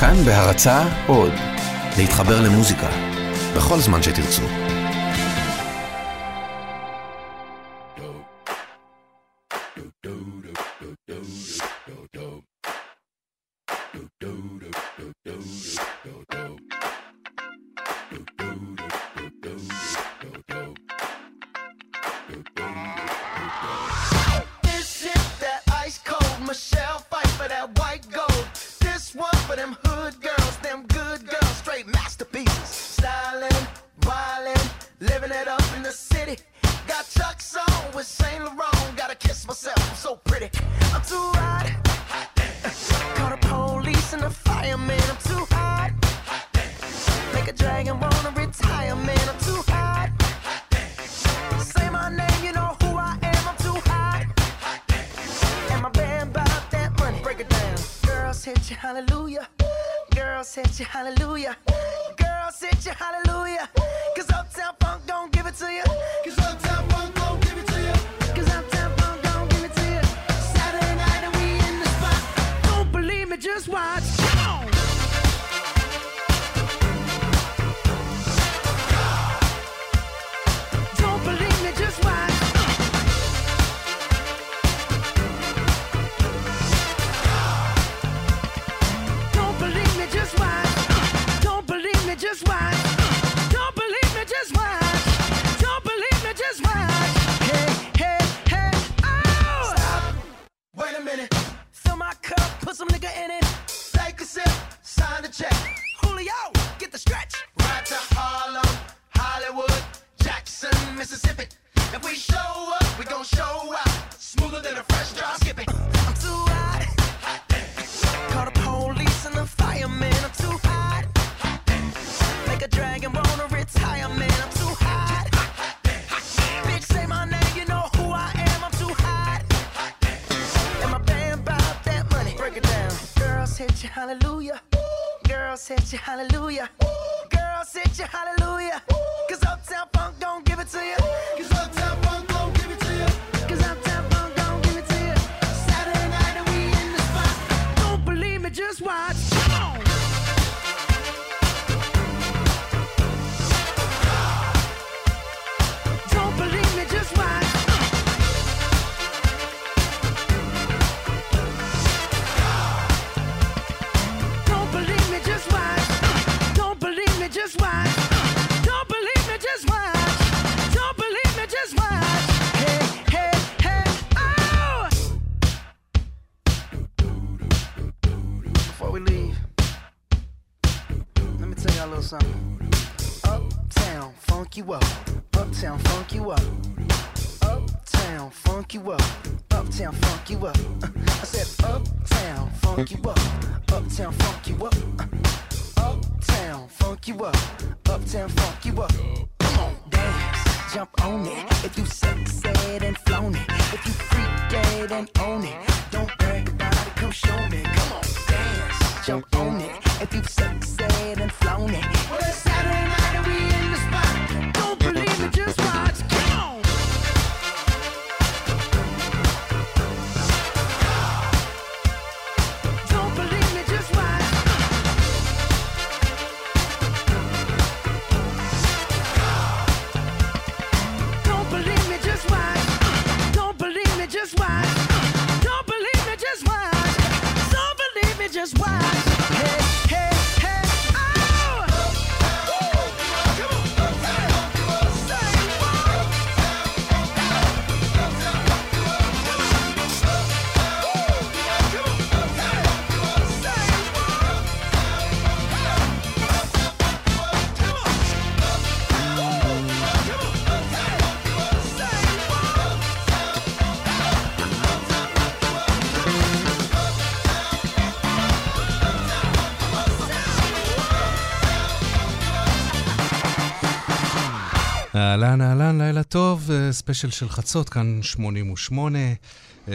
כאן בהרצה עוד, להתחבר למוזיקה, בכל זמן שתרצו. Hallelujah. טוב, אה, ספיישל של חצות, כאן 88. אה,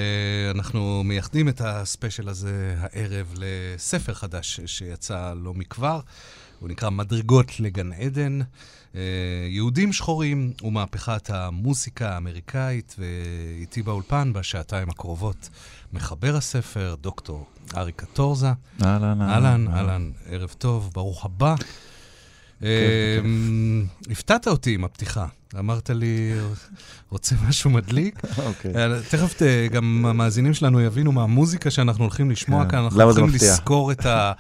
אנחנו מייחדים את הספיישל הזה הערב לספר חדש שיצא לא מכבר. הוא נקרא מדרגות לגן עדן. אה, יהודים שחורים ומהפכת המוסיקה האמריקאית, ואיתי באולפן בשעתיים הקרובות מחבר הספר, דוקטור אריק קטורזה. אהלן, אהלן, אהלן, ערב טוב, ברוך הבא. אה, הפתעת אותי עם הפתיחה. אמרת לי, רוצה משהו מדליק? אוקיי. אה, תכף אה, גם המאזינים שלנו יבינו מהמוזיקה שאנחנו הולכים לשמוע כן. כאן. אנחנו למה זה הולכים? לזכור את ה-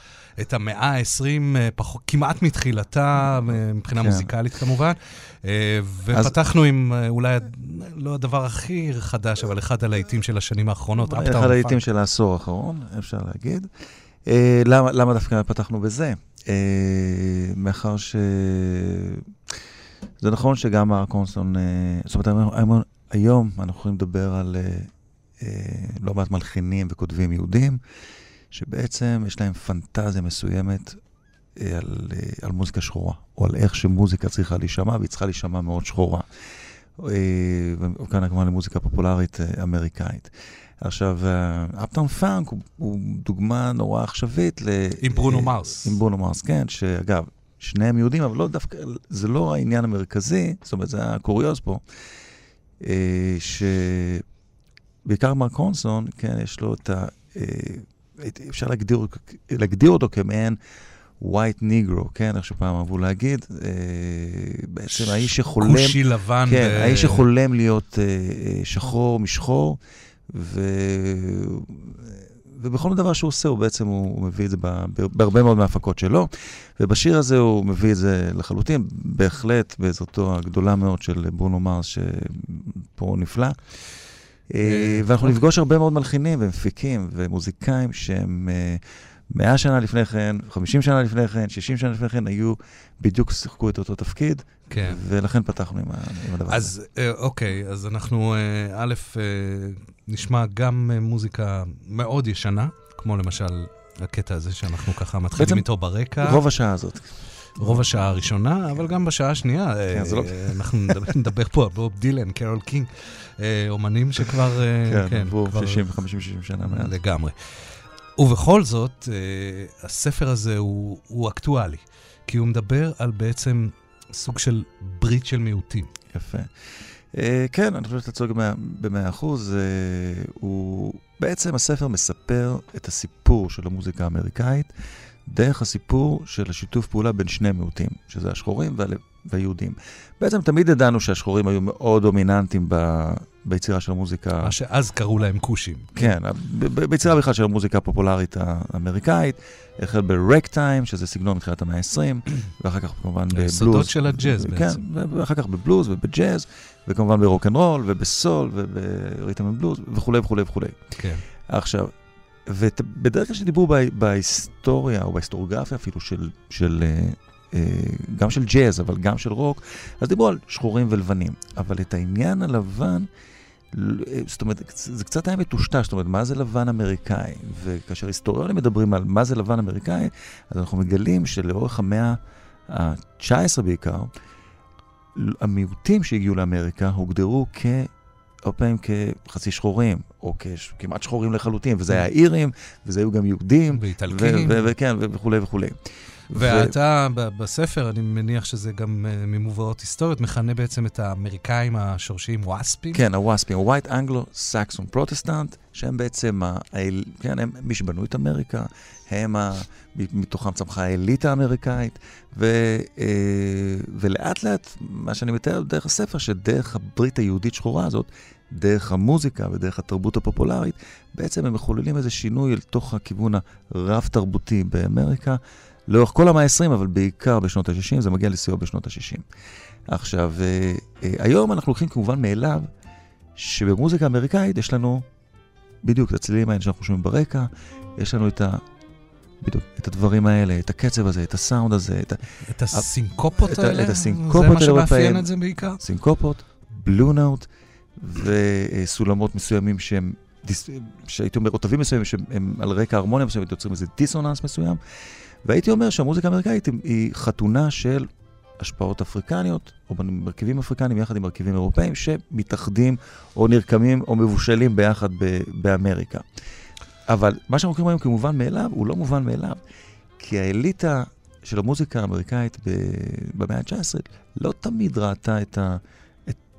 את המאה ה-20, כמעט מתחילתה, אה, מבחינה כן. מוזיקלית כמובן. אה, ופתחנו עם אה, אולי, לא הדבר הכי חדש, אבל אחד הלהיטים של השנים האחרונות, אחד הלהיטים. של העשור האחרון, אפשר להגיד. אה, למה, למה דווקא פתחנו בזה? אה, מאחר ש... זה נכון שגם מר קונסון, אה, זאת אומרת, היום- אנחנו יכולים לדבר על אה, אה, לא מעט מלחינים וכותבים יהודים, שבעצם יש להם פנטזיה מסוימת על, על מוזיקה שחורה, או על איך שמוזיקה צריכה להישמע, והיא צריכה להישמע מאוד שחורה. וכאן כמובן למוזיקה פופולרית אמריקאית. עכשיו, אפטאון פאנק הוא, הוא דוגמה נורא עכשווית ל... עם ברונו מרס. עם ברונו מרס, כן, שאגב, שניהם יהודים, אבל לא דווקא, זה לא העניין המרכזי, זאת אומרת, זה הקוריוז פה, אה, שבעיקר מר קונסון, כן, יש לו את ה... אה, אפשר להגדיר, להגדיר אותו כמעין white negro, כן, איך שפעם אהבו להגיד, אה, בעצם האיש שחולם... כושי לבן. כן, ב- האיש שחולם להיות שחור משחור, ו... ובכל דבר שהוא עושה, הוא בעצם, הוא, הוא מביא את זה ב- בהרבה מאוד מההפקות שלו. ובשיר הזה הוא מביא את זה לחלוטין, בהחלט בעזרתו הגדולה מאוד של ברונו מרס, שפה הוא נפלא. אה, ואנחנו אוקיי. נפגוש הרבה מאוד מלחינים ומפיקים ומוזיקאים שהם אה, 100 שנה לפני כן, 50 שנה לפני כן, 60 שנה לפני כן, היו, בדיוק שיחקו את אותו תפקיד, כן. ולכן פתחנו עם, הדבר הזה. אז אה, אוקיי, אז אנחנו, אה, א', אה, נשמע גם אה, מוזיקה מאוד ישנה, כמו למשל הקטע הזה שאנחנו ככה מתחילים בעצם איתו ברקע. רוב השעה הזאת. רוב השעה הראשונה, אבל גם בשעה השנייה. כן, אה, זה לא- אנחנו נדבר- פה על בוב דילן, קרול קינג, אה, אומנים שכבר... אה, כן, עברו כבר- 60, 50, 60 שנה מאז. לגמרי. ובכל זאת, הספר הזה הוא, הוא אקטואלי, כי הוא מדבר על בעצם סוג של ברית של מיעוטים. יפה. אה, כן, אני חושב שאתה צודק במאה- אחוז. אה, הוא... בעצם הספר מספר את הסיפור של המוזיקה האמריקאית דרך הסיפור של השיתוף פעולה בין שני מיעוטים, שזה השחורים והל- והיהודים. בעצם תמיד ידענו שהשחורים היו מאוד דומיננטיים ב... ביצירה של המוזיקה. מה שאז קראו להם כושים. כן, ב- ביצירה בכלל של המוזיקה הפופולרית האמריקאית, החל ברגטיים, שזה סגנון מתחילת המאה ה-20, ואחר כך כמובן בבלוז. היסודות של הג'אז כן, בעצם. ו- ואחר כך בבלוז ובג'אז, וכמובן ב rock and roll ובסול וב rhythm and blues וכולי וכולי וכולי. כן. עכשיו, ובדרך כלל כשדיברו בה- בהיסטוריה, או בהיסטוריוגרפיה אפילו של, של אה, אה, גם של ג'אז, אבל גם של רוק, אז דיברו על שחורים ולבנים. אבל את העניין הלבן, אה, זאת אומרת, זה קצת היה מטושטש, זאת אומרת, מה זה לבן אמריקאי? וכאשר היסטוריונים מדברים על מה זה לבן אמריקאי, אז אנחנו מגלים שלאורך המאה ה-19 בעיקר, המיעוטים שהגיעו לאמריקה הוגדרו כ... הרבה פעמים כחצי שחורים, או כמעט שחורים לחלוטין, וזה היה אירים, וזה היו גם יהודים, ואיטלקים. וכן, וכולי וכולי. ואתה ב- בספר, אני מניח שזה גם אה, ממובאות היסטוריות, מכנה בעצם את האמריקאים השורשיים וואספים. כן, הוואספים, ה-White Anglo-Saxon Protestant, שהם בעצם, ה- כן, הם מי שבנו את אמריקה, הם, ה- מתוכם צמחה האליטה האמריקאית, ו, אה, ולאט לאט, מה שאני מתאר דרך הספר, שדרך הברית היהודית שחורה הזאת, דרך המוזיקה ודרך התרבות הפופולרית, בעצם הם מחוללים איזה שינוי אל תוך הכיוון הרב-תרבותי באמריקה, לאורך כל המאה ה-20, אבל בעיקר בשנות ה-60, זה מגיע לסיוע בשנות ה-60. עכשיו, אה, אה, היום אנחנו לוקחים כמובן מאליו, שבמוזיקה האמריקאית יש לנו בדיוק את הצלילים האלה שאנחנו שומעים ברקע, יש לנו את ה... בדיוק, את הדברים האלה, את הקצב הזה, את הסאונד הזה, את את הסינקופות את ה- האלה? את הסינקופות זה מה האלה שמאפיין. את זה בעיקר? הסינקופות, בלו נוט וסולמות מסוימים שהם, שהייתי אומר, אותבים מסוימים שהם על רקע הרמוניה מסוימת, יוצרים איזה דיסוננס מסוים. והייתי אומר שהמוזיקה האמריקאית היא- חתונה של השפעות אפריקניות, או מרכיבים אפריקניים יחד עם מרכיבים אירופאים, שמתאחדים או נרקמים או מבושלים ביחד ב- באמריקה. אבל מה שאנחנו קוראים היום כמובן מאליו, הוא לא מובן מאליו. כי האליטה של המוזיקה האמריקאית ב- במאה ה-19 לא תמיד ראתה את, ה-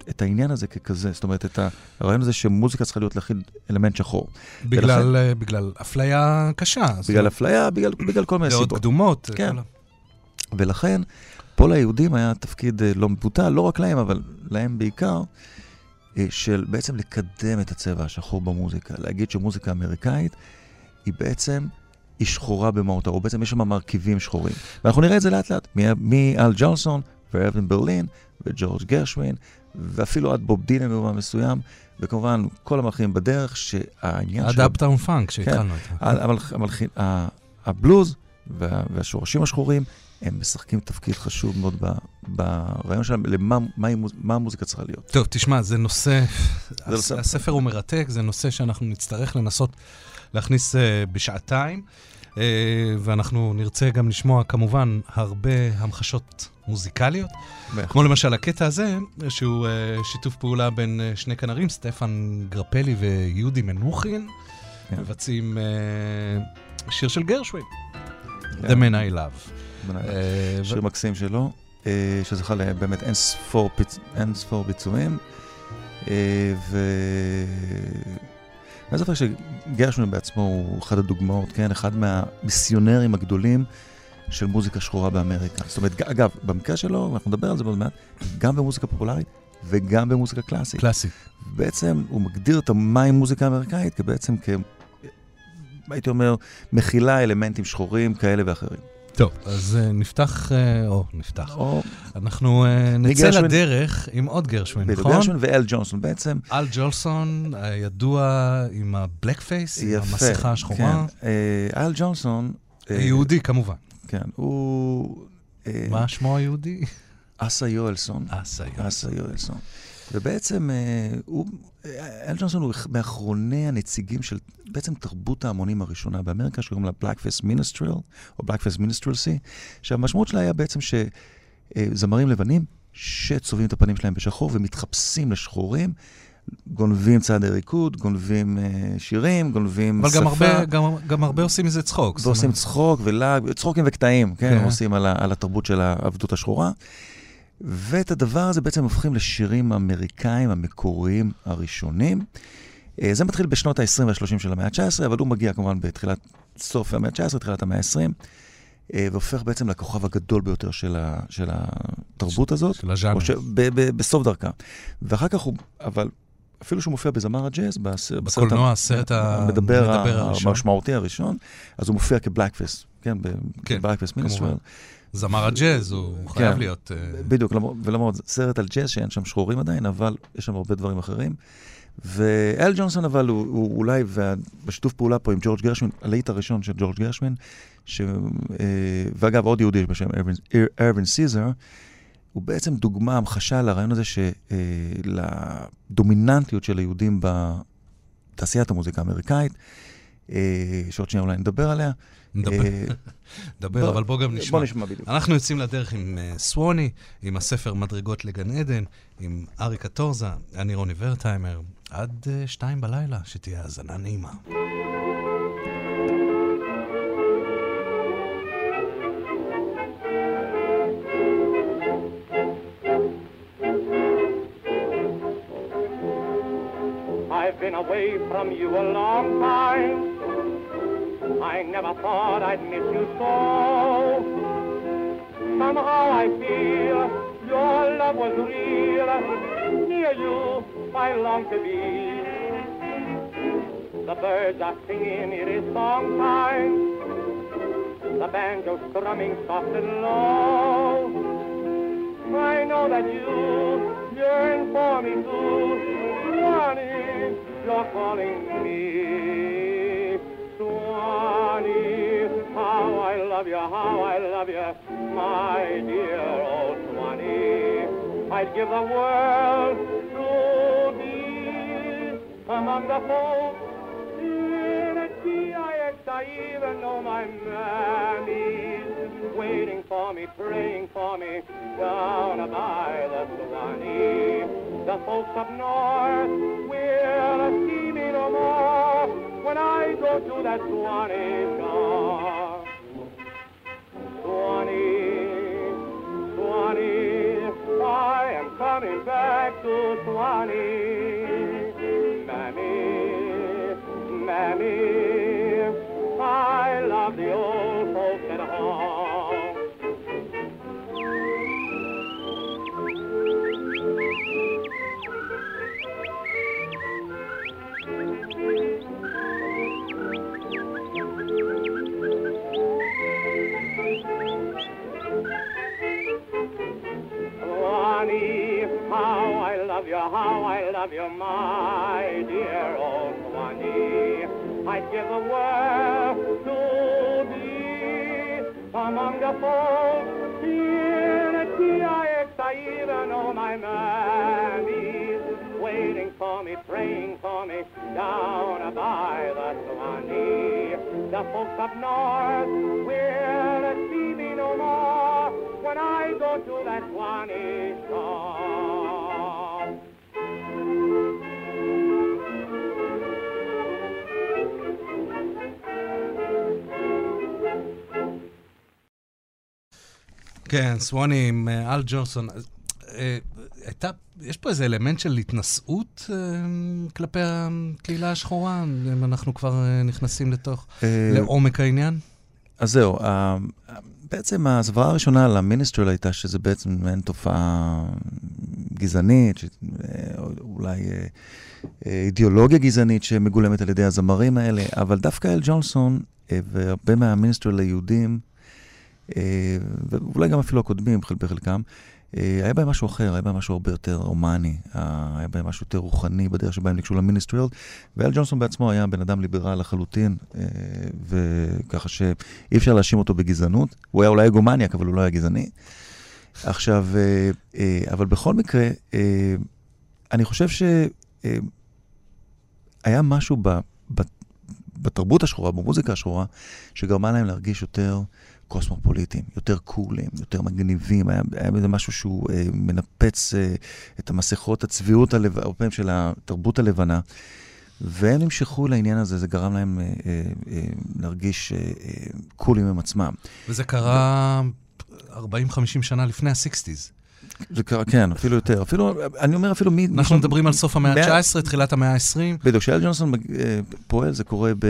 את, העניין הזה ככזה. זאת אומרת, את הרעיון הזה שמוזיקה צריכה להיות להכיל אלמנט שחור. בגלל, אה, בגלל אפליה קשה. בגלל אומרת, אפליה, בגלל, בגלל כל מיני דעות סיבות. קדומות. כן. ולכן, פה ליהודים היה תפקיד אה, לא מבוטל, לא רק להם, אבל להם בעיקר, אה, של בעצם לקדם את הצבע השחור במוזיקה. להגיד שמוזיקה אמריקאית היא בעצם, היא שחורה במהותה, או בעצם יש שם מרכיבים שחורים. ואנחנו נראה את זה לאט לאט, מאל ג'ולסון ואבן ברלין וג'ורג' גרשווין, ואפילו עד בוב דילן במובן מסוים, וכמובן כל המלכים בדרך, שהעניין עד אפטאון פאנק שהתחלנו כן. איתו. הבלוז וה, והשורשים השחורים, הם משחקים תפקיד חשוב מאוד ברעיון שלהם, למה מה, מה המוזיקה צריכה להיות. טוב, תשמע, זה נושא, זה נושא- הספר הוא מרתק, זה נושא שאנחנו נצטרך לנסות להכניס אה, בשעתיים, אה, ואנחנו נרצה גם לשמוע כמובן הרבה המחשות מוזיקליות, כמו למשל הקטע הזה, שהוא אה, שיתוף פעולה בין אה, שני כנרים, סטפן גרפלי ויהודי מנוחין, כן. מבצעים אה, שיר של גרשווין, כן. The Man I Love. בוודאי. אה, ו- שיר מקסים שלו, אה, שזכה לבאמת אין ספור, פיצ... אין ספור ביצועים. אה, ו... אין ספק שגרשווין בעצמו הוא אחד הדוגמאות, כן? אחד מהמיסיונרים הגדולים של מוזיקה שחורה באמריקה. זאת אומרת, אגב, במקרה שלו, אנחנו נדבר על זה עוד מעט, גם במוזיקה פופולרית וגם במוזיקה קלאסית. קלאסי. בעצם הוא מגדיר את מהי מוזיקה אמריקאית כבעצם כ... הייתי אומר, מכילה אלמנטים שחורים כאלה ואחרים. טוב, אז אה, נפתח, אה, או נפתח. או אנחנו אה, נצא מגרשווין- לדרך עם עוד גרשווין, בדיוק, נכון? גרשווין ואל ג'ונסון בעצם. אל ג'ולסון, הידוע עם הבלק פייס, עם יפה. המסכה השחורה. כן. אל ג'ונסון, יהודי כמובן. כן, הוא... אה, מה שמו היהודי? אסה יואלסון. אסה יואל. אסה יואלסון. ובעצם אה, הוא, אה, אל ג'ונסון הוא מאחרוני הנציגים של בעצם תרבות ההמונים הראשונה באמריקה, שקוראים לה Blackface Minstrel, או Blackface Minstrelsy, שהמשמעות שלה היה בעצם שזמרים לבנים שצובעים את הפנים שלהם בשחור ומתחפשים לשחורים, גונבים צעדי ריקוד, גונבים אה, שירים, גונבים אבל שפה. גם הרבה, גם, גם הרבה עושים מזה צחוק. ועושים אומרת, צחוק ולעג, צחוקים וקטעים, כן, כן. הם עושים על, ה, על התרבות של העבדות השחורה. ואת הדבר הזה בעצם הופכים לשירים אמריקאים המקוריים הראשונים. אה, זה מתחיל בשנות ה-20 וה-30 של המאה ה-19, אבל הוא מגיע כמובן בתחילת, סוף המאה ה-19, תחילת המאה ה-20, אה, והופך בעצם לכוכב הגדול ביותר של, ה, של התרבות הזאת. של הז'אנר. או ש... ב- ב- בסוף דרכה. ואחר כך הוא, אבל אפילו שהוא מופיע בזמר הג'אז, בקולנוע, הסרט המדבר. המשמעותי הראשון, אז הוא מופיע כבלקפס, כן, כן, בבלקפס מיניסטרל. זמר הג'אז, הוא חייב כן. להיות... אה, בדיוק, למרות- ולמרות, סרט על ג'אז שאין שם שחורים עדיין, אבל יש שם הרבה דברים אחרים. ואל ג'ונסון אבל הוא, הוא אולי, בשיתוף פעולה פה עם ג'ורג' גרשווין, הלהיט הראשון של ג'ורג' גרשווין, ש, אה, ואגב עוד יהודי בשם ארווין סיזר, הוא בעצם דוגמה, המחשה לרעיון הזה שלדומיננטיות של היהודים בתעשיית המוזיקה האמריקאית, אה, שעוד שנייה אולי נדבר עליה. נדבר, אה, אבל בוא גם נשמע. בוא נשמע בדיוק. אנחנו יוצאים לדרך עם אה, סווני, עם הספר מדרגות לגן עדן, עם אריקה טורזה, אני רוני ורטהיימר, עד אה, שתיים בלילה, שתהיה האזנה נעימה. I've been away from you a long time. I never thought I'd miss you so. Somehow I feel your love was real. Near you, I long to be. The birds are singing, it is song time. The banjo strumming soft and low. I know that you yearn for me too. Swanee, you're calling me. Swanee, how I love you, how I love you, my dear old Swanee. I'd give the world to be among the folks in a. I even know my mammy's waiting for me, praying for me down by the Swanee. The folks up north will see me no more when I go to that Swanee shore. Swanee, Swanee, I am coming back to Swanee. Mammy, Mammy, I love the old love you, how I love you, my dear old Swanee. I'd give the world to be among the folks in TIX. I even know my mammy's waiting for me, praying for me down by the Swanee. The folks up north כן, סווני עם אה, אל ג'ונסון. אז, אה, הייתה, יש פה איזה אלמנט של התנשאות אה, כלפי הקהילה השחורה, אם אנחנו כבר נכנסים לתוך, לעומק העניין? אז זהו, בעצם הסברה הראשונה על המיניסטרל הייתה שזה בעצם מעין תופעה גזענית, אולי אידיאולוגיה גזענית שמגולמת על ידי הזמרים האלה, אבל דווקא אל ג'ונסון והרבה מהמיניסטרל היהודים, ואולי גם אפילו הקודמים בחל- בחלקם, אה, היה בהם משהו אחר, היה בהם משהו הרבה יותר הומני, אה, היה בהם משהו יותר רוחני בדרך שבה הם ניגשו למיניסטריאל, ואל ג'ונסון בעצמו היה בן אדם ליברל לחלוטין, אה, וככה שאי אפשר להאשים אותו בגזענות. הוא היה אולי אגומניאק, אבל הוא לא היה גזעני. עכשיו, אה, אה, אבל בכל מקרה, אה, אני חושב שהיה משהו ב, בתרבות השחורה, במוזיקה השחורה, שגרמה להם להרגיש יותר קוסמופוליטיים, יותר קולים, יותר מגניבים. היה, היה בזה משהו שהוא אה, מנפץ אה, את המסכות, הצביעות. הרבה פעמים של התרבות הלבנה. והם נמשכו לעניין הזה, זה גרם להם אה, אה, אה, להרגיש אה, אה, קולים עם עצמם. וזה קרה 40-50 שנה לפני ה-60's. זה קרה, כן, אפילו יותר. אפילו, אני אומר אפילו מי... אנחנו מי- מדברים על סוף המאה מאה- ה-19, תחילת המאה ה-20. בדיוק, כשאל ג'ונסון אה, פועל, זה קורה ב-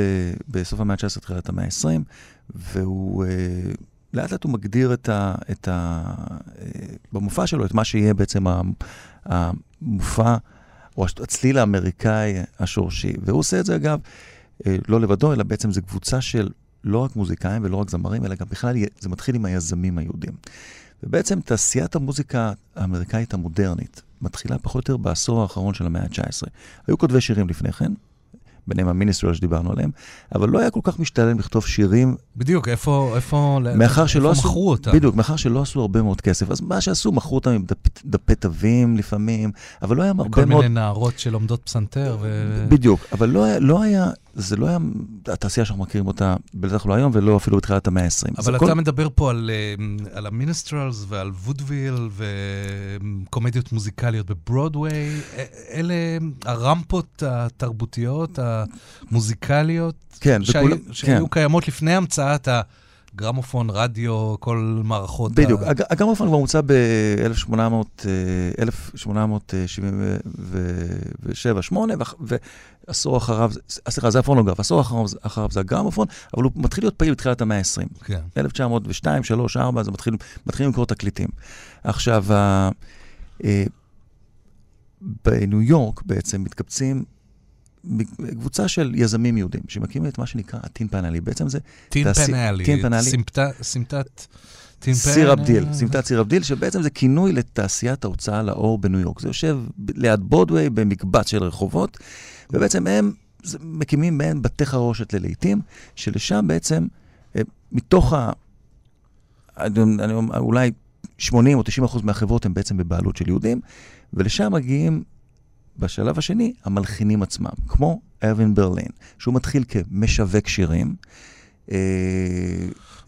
בסוף המאה ה-19, תחילת המאה ה-20, והוא... אה, לאט לאט הוא מגדיר את ה... את ה אה, במופע שלו, את מה שיהיה בעצם המופע, או הצליל האמריקאי השורשי. והוא עושה את זה, אגב, אה, לא לבדו, אלא בעצם זו קבוצה של לא רק מוזיקאים ולא רק זמרים, אלא גם בכלל זה מתחיל עם היזמים היהודים. ובעצם תעשיית המוזיקה האמריקאית המודרנית מתחילה פחות או יותר בעשור האחרון של המאה ה-19. היו כותבי שירים לפני כן, ביניהם המיניסטריאל שדיברנו עליהם, אבל לא היה כל כך משתלם לכתוב שירים, בדיוק, איפה, איפה, מאחר שלא איפה עשו... מכרו אותם? בדיוק, מאחר שלא עשו הרבה מאוד כסף. אז מה שעשו, מכרו אותם עם דפ, דפי תווים לפעמים, אבל לא היה הרבה כל מאוד... מיני נערות שלומדות פסנתר, ו... בדיוק, אבל לא היה, לא היה, זה לא היה התעשייה שאנחנו מכירים אותה, בטח לא היום ולא אפילו בתחילת המאה ה-20. אבל אתה מדבר פה על, אה, על המיניסטרלס ועל וודוויל וקומדיות מוזיקליות בברודוויי. אלה הרמפות התרבותיות, המוזיקליות, כן, שהיו, וכולם- שהיו כן. קיימות לפני המצאת הגרמופון, רדיו, כל מערכות בדיוק, ה... הג- הגרמופון כבר הומצא ב-1877, 8 ועשור אחריו, סליחה, זה הפונוגרף, עשור אחריו, אחריו זה הגרמופון, אבל הוא מתחיל להיות פעיל בתחילת המאה ה-20. כן. 1902, 3, 4, זה מתחיל, מתחילים למכור תקליטים. עכשיו, ה- אה, בניו יורק בעצם מתקבצים קבוצה של יזמים יהודים, שמקימים את מה שנקרא הטין פאנלי. בעצם זה טין פנאלי, טין פנאלי. סמטת- סיר. אבדיל, סמטת סיר אבדיל, שבעצם זה כינוי לתעשיית ההוצאה לאור בניו יורק. זה יושב ליד בודוויי במקבץ של רחובות, ובעצם הם מקימים מעין בתי חרושת ללהיטים, שלשם בעצם, אה, מתוך ה... אני, אני, אולי 80 או 90 אחוז מהחברות הן בעצם בבעלות של יהודים, ולשם מגיעים בשלב השני המלחינים עצמם, כמו ארווין ברלין, שהוא מתחיל כמשווק שירים, אה,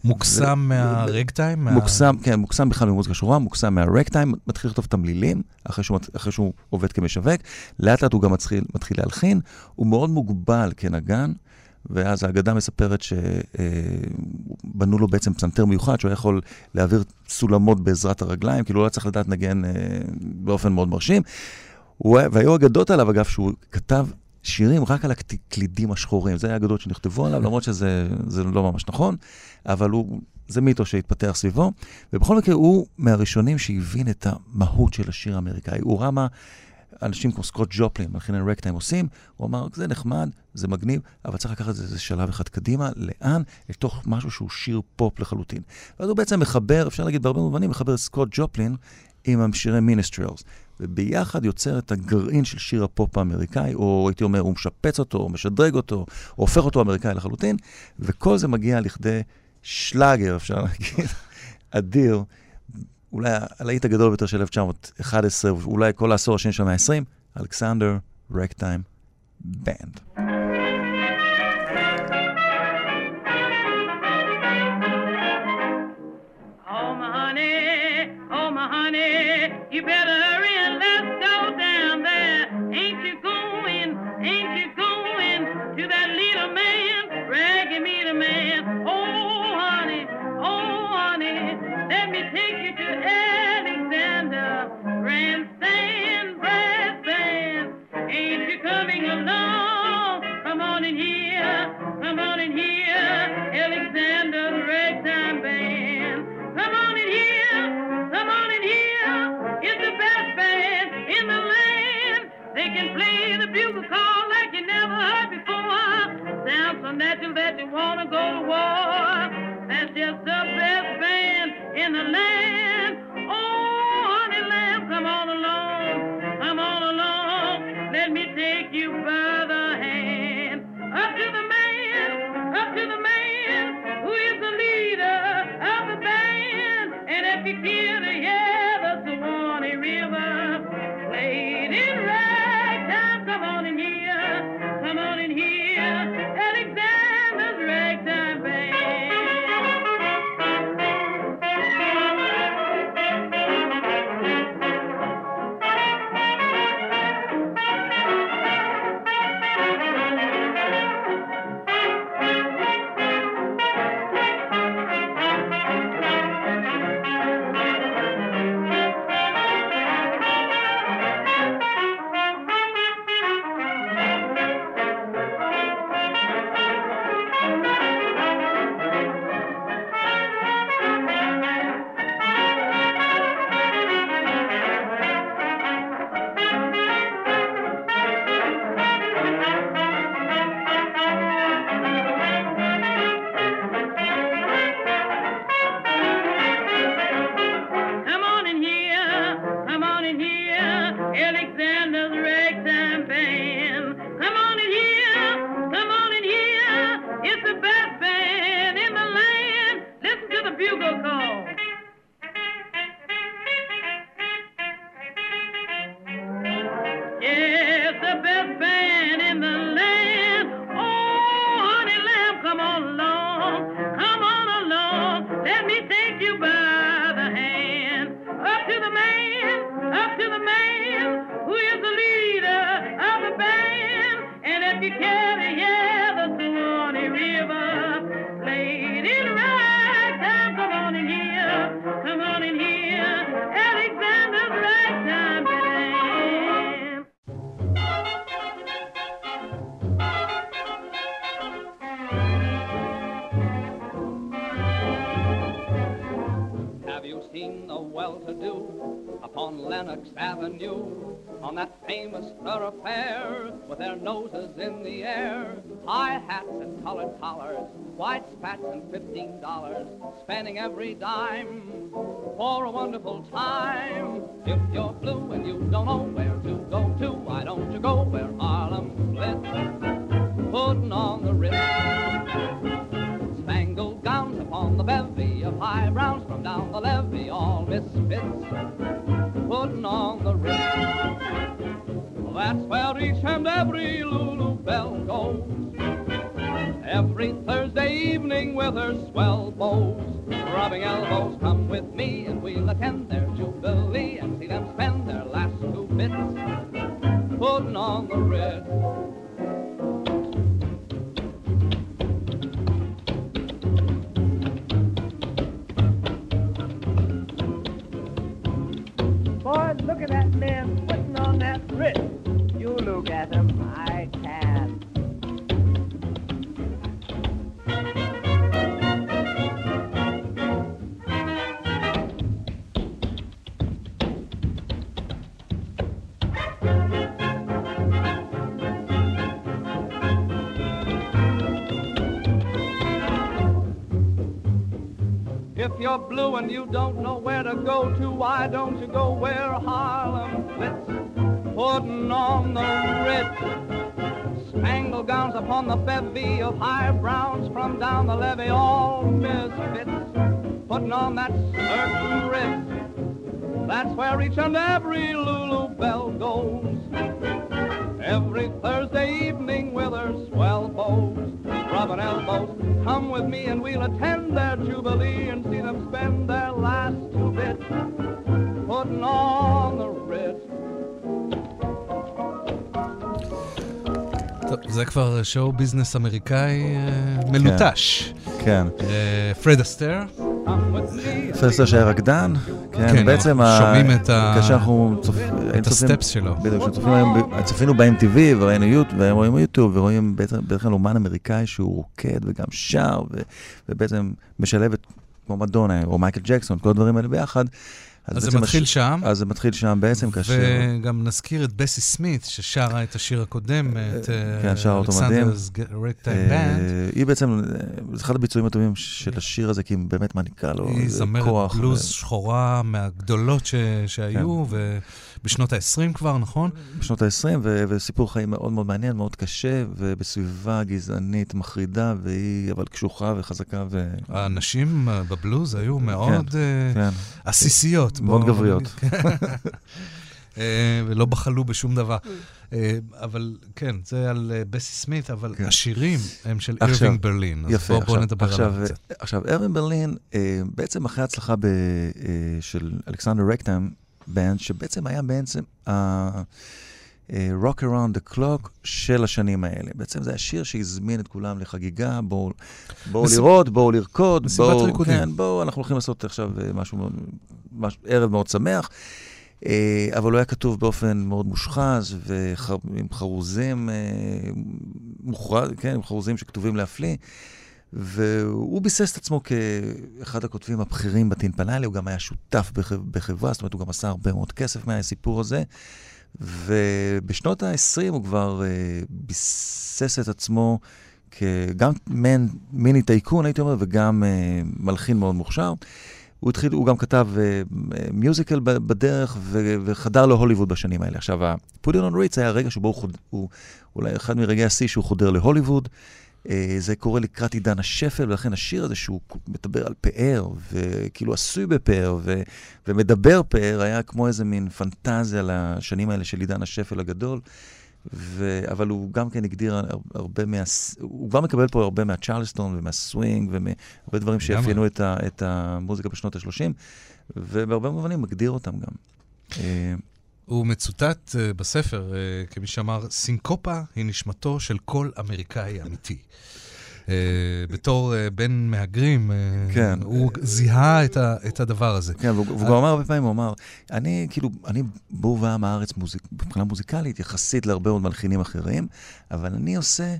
מוקסם מהרגטיים? מה- מוקסם, כן, מוקסם בכלל ממוזיקה שחורה, מוקסם מהרקטיים, מתחיל לכתוב תמלילים, אחרי שהוא, אחרי שהוא עובד כמשווק, לאט לאט הוא גם מתחיל, מתחיל להלחין, הוא מאוד מוגבל כנגן, ואז האגדה מספרת שבנו לו בעצם פסנתר מיוחד, שהוא יכול להעביר סולמות בעזרת הרגליים, כאילו הוא לא צריך לדעת לנגן אה, באופן מאוד מרשים. הוא והיו אגדות עליו, אגב, שהוא כתב שירים רק על הקלידים השחורים. זה היה אגדות שנכתבו עליו, למרות שזה זה לא ממש נכון, אבל הוא, זה מיתו שהתפתח סביבו. ובכל מקרה, הוא מהראשונים שהבין את המהות של השיר האמריקאי. הוא ראה מה אנשים כמו סקוט ג'ופלין, מלחיני רגטיים עושים, הוא אמר, זה נחמד, זה מגניב, אבל צריך לקחת את זה איזה שלב אחד קדימה, לאן? לתוך משהו שהוא שיר פופ לחלוטין. ואז הוא בעצם מחבר, אפשר להגיד בהרבה מובנים, מחבר את סקוט ג'ופלין עם השירי minstrels. וביחד יוצר את הגרעין של שיר הפופ האמריקאי, או הייתי אומר, הוא משפץ אותו, או משדרג אותו, או הופך אותו אמריקאי לחלוטין, וכל זה מגיע לכדי שלאגר, אפשר להגיד, אדיר. אולי הלהיט הגדול ביותר של 1911, אולי כל העשור השני של המאה ה-20, אלכסנדר רקטיים בנד. Oh, oh, you better on in here, come on in here, Alexander, the ragtime band. Come on in here, come on in here. It's the best band in the land. They can play the bugle call like you never heard before. Sounds so natural that you wanna go to war. That's just the best band in the land. Oh, honey lamb, come on along, come on along. Let me take you by is the leader of the band, and if you hear the yell of the Warning River, played in ragtime, come on and hear. Noses in the air, high hats and colored collars, white spats and fifteen dollars, spending every dime for a wonderful time. If you're blue and you don't know where to go to, why don't you go where Harlem splits? Putting on the Ritz spangled gowns upon the bevy of high browns from down the levee, all misfits, putting on the ritz. That's where each and every Lulu Bell goes. Every Thursday evening with her swell bows, rubbing elbows, come with me and we'll attend their jubilee and see them spend their last two bits putting on the red. Boy, look at that man putting on that Ritz. Look at him, I can. If you're blue and you don't know where to go to, why don't you go where Harlem flits? Putting on the Ritz. Spangled gowns upon the bevy of high browns from down the levee, all misfits. Putting on that certain Ritz. That's where each and every Lulu Bell goes. Every Thursday evening with her swell bows, rubbing elbows. Come with me and we'll attend their jubilee and see them spend their last two bits putting on the Ritz. זה כבר show business אמריקאי אה, מלוטש. כן. פרד אסטר, me. פרד אסטר שהיה רקדן, כן, כן, בעצם... שומעים את ה- כאשר אנחנו צופ- היינו את צופים- הסטפס שלו. בדיוק, כשצופים היום, צפינו ב-MTV וראינו יוט- ורואים ביוטיוב ורואים בעצם בדרך כלל אומן אמריקאי שהוא רוקד וגם שר ובעצם משלב את כמו מדונה או מייקל ג'קסון, כל הדברים האלה ביחד. אז זה מתחיל הש- שם. אז זה מתחיל שם בעצם כאשר... וגם נזכיר את בסי סמית, ששרה את השיר הקודם, את כן, שרה אותו מדהים. בנד. אה, היא בעצם, אה, זה אחד הביצועים הטובים של השיר הזה, כי היא באמת מעניקה לו היא איזה זמרת כוח. בלוז ו- כן. שחורה מהגדולות ש- שהיו, ובשנות ה-20 כבר, נכון? בשנות ה-20, ו- וסיפור חיים מאוד מאוד מעניין, מאוד קשה, ובסביבה גזענית מחרידה, והיא אבל קשוחה וחזקה ו... הנשים אה, בבלוז היו מאוד אה, כן, עסיסיות. מאוד גבריות. אה, ולא בחלו בשום דבר. אה, אבל כן, זה על אה, בסי סמית, אבל כן. השירים הם של אירווינג ברלין. אז יפה, בוא- נדבר עכשיו, עליו קצת. עכשיו, ארווין ברלין, בעצם אחרי ההצלחה ב, של אלכסנדר רקטיים בנד, שבעצם היה בעצם. אה, Rock Around the Clock של השנים האלה. בעצם זה השיר שהזמין את כולם לחגיגה, בואו בוא מסיב- לראות, בואו לרקוד, מסיבת ריקודים. כן, בואו, אנחנו הולכים לעשות עכשיו אה, משהו, משהו ערב מאוד שמח. אה, אבל הוא היה כתוב באופן מאוד מושחז, ועם חרוזים, מוכרז, כן, עם חרוזים שכתובים להפליא. והוא ביסס את עצמו כאחד הכותבים הבכירים בטינפנאלי, הוא גם היה שותף בח- בחברה, זאת אומרת, הוא גם עשה הרבה מאוד כסף מהסיפור הזה. ובשנות ה-20 הוא כבר אה, ביסס את עצמו כגם מן, מיני טייקון, הייתי אומר, וגם אה, מלחין מאוד מוכשר. הוא התחיל, הוא גם כתב אה, מיוזיקל ב- בדרך ו- וחדר להוליווד בשנים האלה. עכשיו, ה-Put it on Ritz היה הרגע שבו הוא, הוא אולי אחד מרגעי השיא שהוא חודר להוליווד. אה, זה קורה לקראת עידן השפל, ולכן השיר הזה שהוא מדבר על פאר, וכאילו עשוי בפאר, ו- ומדבר פאר, היה כמו איזה מין פנטזיה לשנים האלה של עידן השפל הגדול. ו... אבל הוא גם כן הגדיר הר- הרבה מה... הוא כבר מקבל פה הרבה מהצ'רלסטון ומהסווינג ומהרבה דברים שאפיינו את, ה... את המוזיקה בשנות ה-30, ובהרבה מובנים מגדיר אותם גם. אה, הוא מצוטט uh, בספר uh, כמי שאמר, סינקופה היא נשמתו של כל אמריקאי אמיתי. Uh, בתור בן מהגרים, כן. הוא זיהה את, ה, את הדבר הזה. כן, והוא גם אמר הרבה פעמים, הוא אמר, אני כאילו, אני בור ועם הארץ מוזיק, מבחינה מוזיקלית, יחסית להרבה מאוד מלחינים אחרים, אבל אני עושה,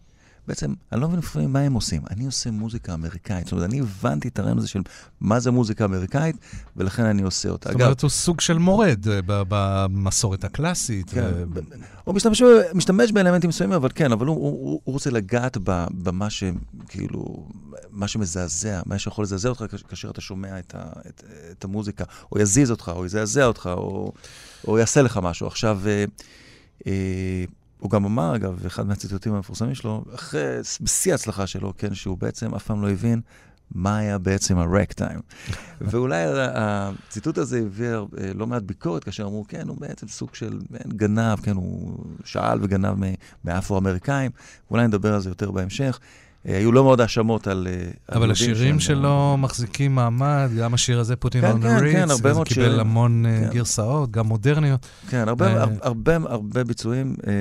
בעצם, אני לא מבין לפעמים מה הם עושים, אני עושה מוזיקה אמריקאית. זאת אומרת, אני הבנתי את הרעיון הזה של מה זה מוזיקה אמריקאית, ולכן אני עושה אותה. זאת אומרת, הוא סוג של מורד ב- במסורת הקלאסית. כן, ו- ב- הוא משתמש, משתמש באלמנטים מסוימים, אבל כן, אבל הוא, הוא, הוא רוצה לגעת במה ש... כאילו, מה שמזעזע, מה שיכול לזעזע אותך כאשר אתה שומע את, ה, את, את המוזיקה, או יזיז אותך, או יזעזע אותך, או, או יעשה לך משהו. עכשיו, אה, אה, הוא גם אמר, אגב, אחד מהציטוטים המפורסמים שלו, אחרי, בשיא ההצלחה שלו, כן, שהוא בעצם אף פעם לא הבין מה היה בעצם הרק טיים. ואולי הציטוט הזה הביא אה, לא מעט ביקורת, כאשר אמרו, כן, הוא בעצם סוג של גנב, כן, הוא שאל וגנב מאפרו-אמריקאים, ואולי נדבר על זה יותר בהמשך. אה, היו לא מאוד האשמות על... אה, על אבל יהודים השירים שלו מחזיקים מעמד, גם השיר הזה, פוטין כן, on the כן, כן, הרבה קיבל שירים. המון אה, כן. גרסאות, גם מודרניות. כן, הרבה, אה, הרבה, הרבה ביצועים. אה,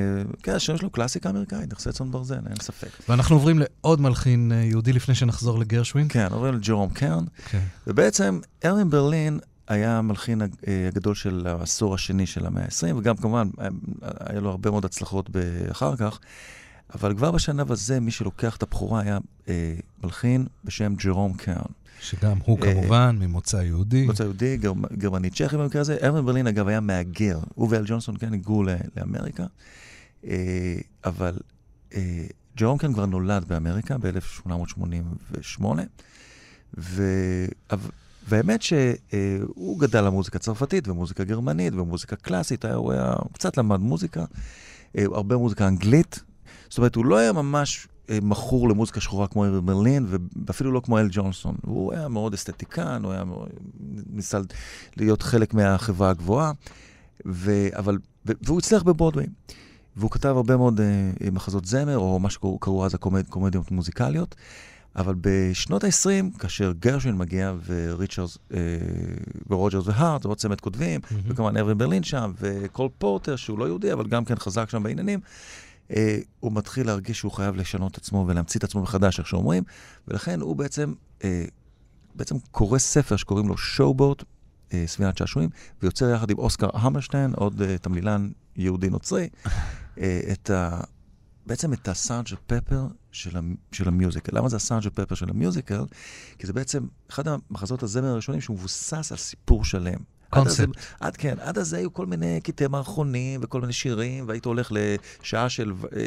כן, השירים שלו קלאסיקה אמריקאית, נכסי צאן ברזל, אין ספק. ואנחנו עוברים לעוד מלחין אה, יהודי לפני שנחזור לגרשווין. כן, עוברים לג'רום קרן, כן. ובעצם ארווין ברלין היה המלחין הג- אה, הגדול של העשור השני של המאה ה-20, וגם כמובן, אה, היה לו הרבה מאוד הצלחות אחר כך, אבל כבר בשלב הזה, מי שלוקח את הבכורה היה אה, מלחין בשם ג'רום קרן. שגם הוא אה, כמובן ממוצא יהודי. מוצא יהודי, גרמ- גרמני צ'כי במקרה הזה. ארווין ברלין, אגב, היה מהגר. הוא ואל ג'ונסון כן היגרו לאמריקה, אה, אבל אה, ג'רום קרן כבר נולד באמריקה ב-1888, והאמת שהוא גדל על מוזיקה צרפתית ומוזיקה גרמנית ומוזיקה קלאסית, הוא היה, קצת למד מוזיקה, אה, הרבה מוזיקה אנגלית. זאת אומרת, הוא לא היה ממש אה, מכור למוזיקה שחורה כמו ארווין ברלין, ואפילו לא כמו אל ג'ונסון. הוא היה מאוד אסתטיקן, הוא היה מאוד, ניסה להיות חלק מהחברה הגבוהה, ו, אבל, ו, והוא הצליח בברודווי. והוא כתב הרבה מאוד אה, מחזות זמר, או מה שקראו אז הקומד, קומדיות מוזיקליות. אבל בשנות ה-20, כאשר גרשווין מגיע וריצ'רס אה, ורוג'רס והארט, זה עוד צמד כותבים, מהמם. וכמובן ארווין ברלין שם, וקול פורטר, שהוא לא יהודי, אבל גם כן חזק שם בעניינים, אה, הוא מתחיל להרגיש שהוא חייב לשנות את עצמו ולהמציא את עצמו מחדש, איך שאומרים, ולכן הוא בעצם, אה, בעצם קורא ספר שקוראים לו שואובוט, אה, ספינת שעשועים, ויוצר יחד עם אוסקר המרשטיין, עוד אה, תמלילן יהודי נוצרי, אה, את ה... בעצם את הסארג' פפר של, המ- של המיוזיקל. למה זה הסארג' פפר של המיוזיקל? כי זה בעצם אחד המחזות הזמר הראשונים שהוא מבוסס על סיפור שלם. קונספט. עד כן, עד אז היו כל מיני קטעי מערכונים וכל מיני שירים, והיית הולך לשעה של אה,